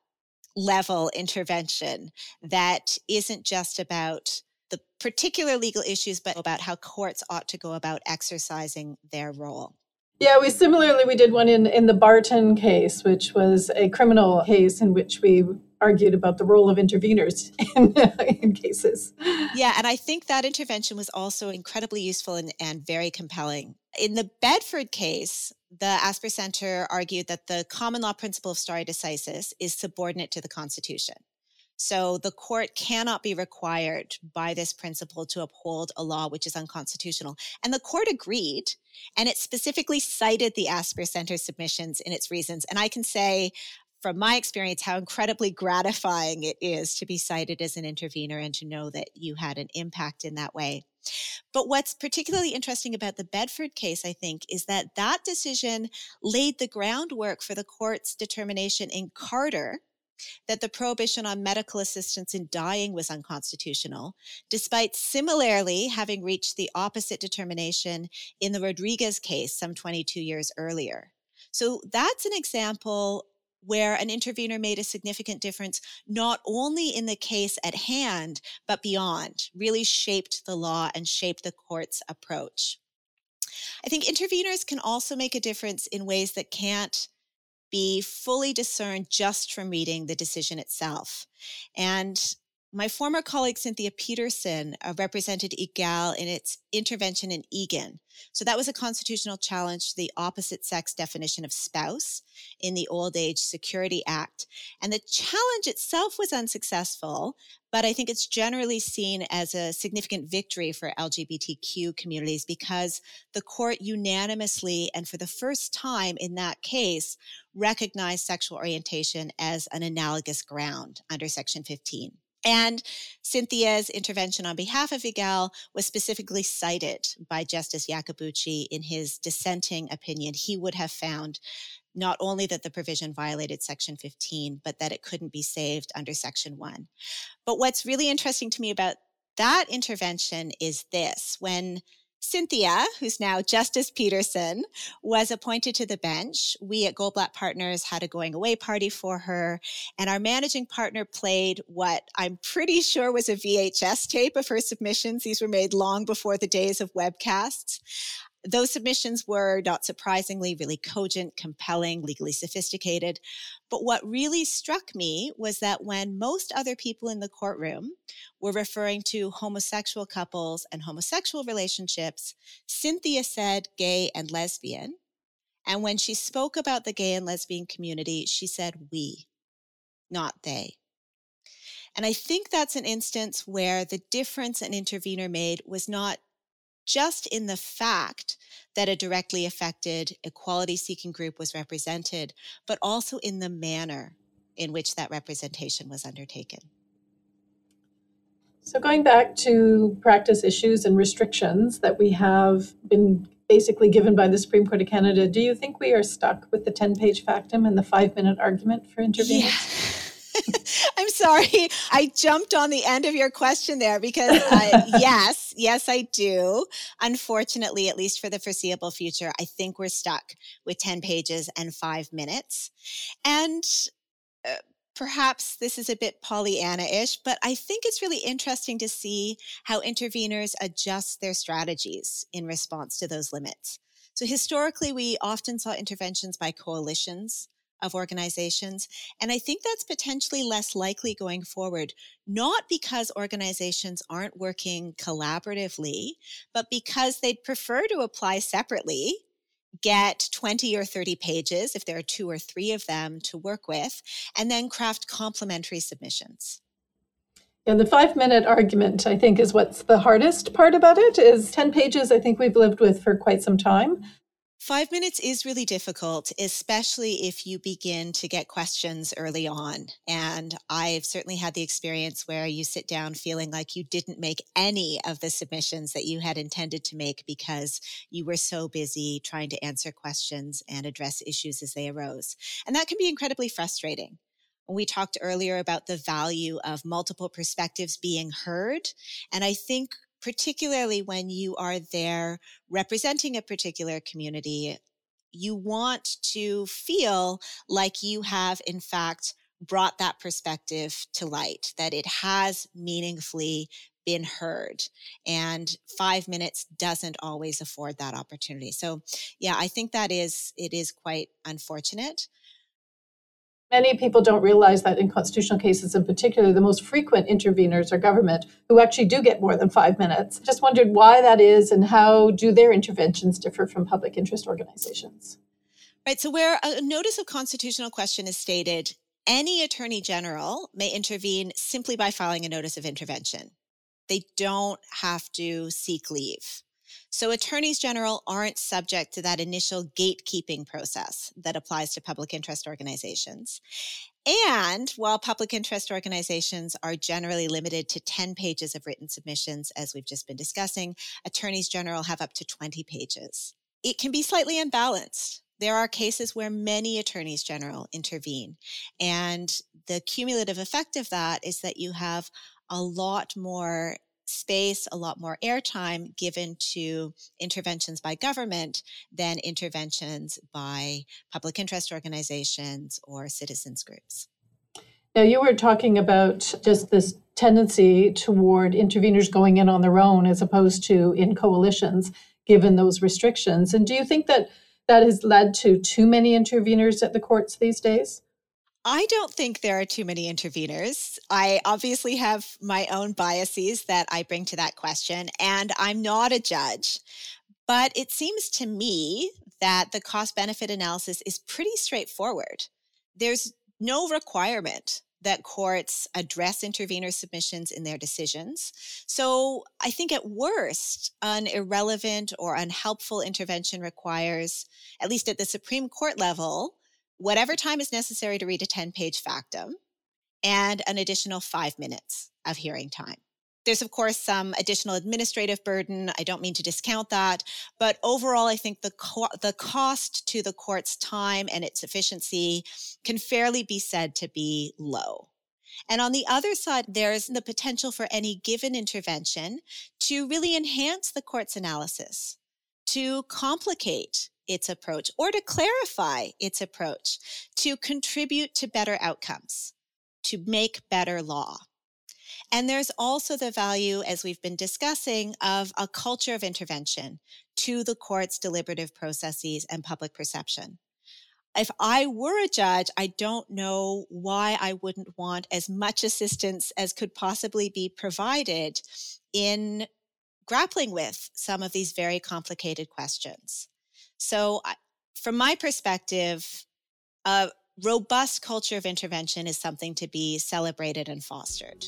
level intervention that isn't just about the particular legal issues, but about how courts ought to go about exercising their role. Yeah, we similarly we did one in in the Barton case, which was a criminal case in which we argued about the role of interveners in, in cases. Yeah, and I think that intervention was also incredibly useful and, and very compelling. In the Bedford case, the Asper Center argued that the common law principle of stare decisis is subordinate to the Constitution. So the court cannot be required by this principle to uphold a law which is unconstitutional. And the court agreed, and it specifically cited the Asper Center submissions in its reasons. And I can say from my experience how incredibly gratifying it is to be cited as an intervener and to know that you had an impact in that way. But what's particularly interesting about the Bedford case, I think, is that that decision laid the groundwork for the court's determination in Carter that the prohibition on medical assistance in dying was unconstitutional, despite similarly having reached the opposite determination in the Rodriguez case some 22 years earlier. So that's an example where an intervener made a significant difference, not only in the case at hand, but beyond, really shaped the law and shaped the court's approach. I think interveners can also make a difference in ways that can't be fully discerned just from reading the decision itself. And my former colleague Cynthia Peterson uh, represented EGALE in its intervention in Egan. So that was a constitutional challenge to the opposite sex definition of spouse in the Old Age Security Act. And the challenge itself was unsuccessful, but I think it's generally seen as a significant victory for LGBTQ communities because the court unanimously and for the first time in that case recognized sexual orientation as an analogous ground under Section 15. And Cynthia's intervention on behalf of EGALE was specifically cited by Justice Iacobucci in his dissenting opinion. He would have found not only that the provision violated Section 15, but that it couldn't be saved under Section 1. But what's really interesting to me about that intervention is this when Cynthia, who's now Justice Peterson, was appointed to the bench. We at Goldblatt Partners had a going away party for her, and our managing partner played what I'm pretty sure was a VHS tape of her submissions. These were made long before the days of webcasts. Those submissions were, not surprisingly, really cogent, compelling, legally sophisticated. But what really struck me was that when most other people in the courtroom were referring to homosexual couples and homosexual relationships, Cynthia said gay and lesbian. And when she spoke about the gay and lesbian community, she said we, not they. And I think that's an instance where the difference an intervener made was not just in the fact that a directly affected equality seeking group was represented, but also in the manner in which that representation was undertaken. So, going back to practice issues and restrictions that we have been basically given by the Supreme Court of Canada, do you think we are stuck with the 10 page factum and the five minute argument for interveners? Yeah. Sorry. I jumped on the end of your question there because uh, yes, yes, I do. Unfortunately, at least for the foreseeable future, I think we're stuck with 10 pages and five minutes. And uh, perhaps this is a bit Pollyanna ish, but I think it's really interesting to see how interveners adjust their strategies in response to those limits. So historically, we often saw interventions by coalitions of organizations. And I think that's potentially less likely going forward, not because organizations aren't working collaboratively, but because they'd prefer to apply separately get 20 or 30 pages, if there are two or three of them to work with, and then craft complementary submissions. And the five minute argument, I think, is what's the hardest part about it is 10 pages, I think we've lived with for quite some time. Five minutes is really difficult, especially if you begin to get questions early on. And I've certainly had the experience where you sit down feeling like you didn't make any of the submissions that you had intended to make because you were so busy trying to answer questions and address issues as they arose. And that can be incredibly frustrating. We talked earlier about the value of multiple perspectives being heard. And I think particularly when you are there representing a particular community, you want to feel like you have, in fact, brought that perspective to light, that it has meaningfully been heard. And five minutes doesn't always afford that opportunity. So, yeah, I think that is, it is quite unfortunate. Many people don't realize that in constitutional cases, in particular, the most frequent interveners are government who actually do get more than five minutes. Just wondered why that is and how do their interventions differ from public interest organizations? Right. So, where a notice of constitutional question is stated, any attorney general may intervene simply by filing a notice of intervention. They don't have to seek leave. So attorneys general aren't subject to that initial gatekeeping process that applies to public interest organizations. And while public interest organizations are generally limited to 10 pages of written submissions, as we've just been discussing, attorneys general have up to 20 pages. It can be slightly unbalanced. There are cases where many attorneys general intervene. And the cumulative effect of that is that you have a lot more space, a lot more airtime given to interventions by government than interventions by public interest organizations or citizens groups. Now, you were talking about just this tendency toward interveners going in on their own as opposed to in coalitions, given those restrictions. And do you think that that has led to too many interveners at the courts these days? I don't think there are too many interveners. I obviously have my own biases that I bring to that question, and I'm not a judge. But it seems to me that the cost benefit analysis is pretty straightforward. There's no requirement that courts address intervener submissions in their decisions. So I think at worst, an irrelevant or unhelpful intervention requires, at least at the Supreme Court level, whatever time is necessary to read a 10 page factum and an additional five minutes of hearing time. There's, of course, some additional administrative burden. I don't mean to discount that. But overall, I think the, co- the cost to the court's time and its efficiency can fairly be said to be low. And on the other side, there's the potential for any given intervention to really enhance the court's analysis, to complicate its approach or to clarify its approach, to contribute to better outcomes, to make better law. And there's also the value, as we've been discussing, of a culture of intervention to the court's deliberative processes and public perception. If I were a judge, I don't know why I wouldn't want as much assistance as could possibly be provided in grappling with some of these very complicated questions. So, from my perspective, a robust culture of intervention is something to be celebrated and fostered.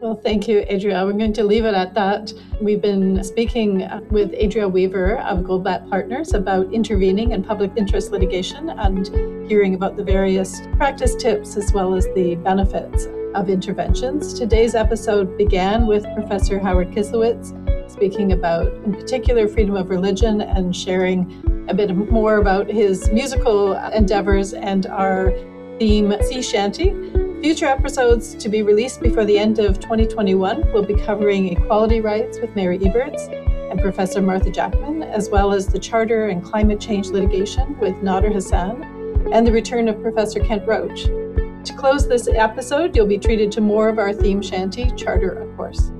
Well, thank you, Adriel. We're going to leave it at that. We've been speaking uh, with Adriel Weaver of Goldblatt Partners about intervening in public interest litigation and hearing about the various practice tips as well as the benefits of interventions. Today's episode began with Professor Howard Kislowicz speaking about, in particular, freedom of religion and sharing a bit more about his musical endeavors and our theme sea shanty. Future episodes to be released before the end of 2021 will be covering equality rights with Mary Eberts and Professor Martha Jackman, as well as the charter and climate change litigation with Nader Hassan, and the return of Professor Kent Roach. To close this episode, you'll be treated to more of our theme shanty, Charter, of course.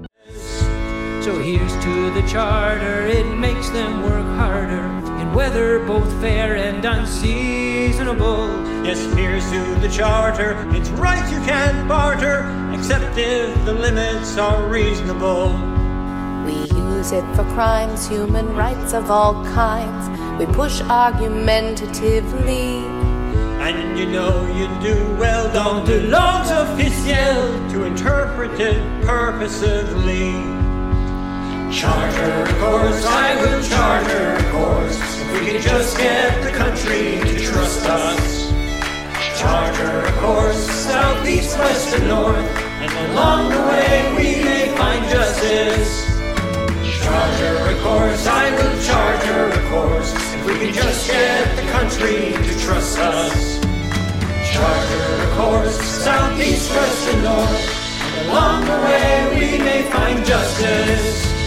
So here's to the charter, it makes them work harder in weather both fair and unseasonable. Yes, here's to the charter, it's right you can barter, except if the limits are reasonable. We use it for crimes, human rights of all kinds. We push argumentatively. And you know you do well, don't do langues officielles to interpret it purposively. Charter a course, I will charter a course. If we can just get the country to trust us. Charter a course, south, east, west, and north. And along the way we may find justice. Charter a course, I will charter a course. If we can just get the country to trust us. Charter a course, south, east, west, and north. And along the way we may find justice.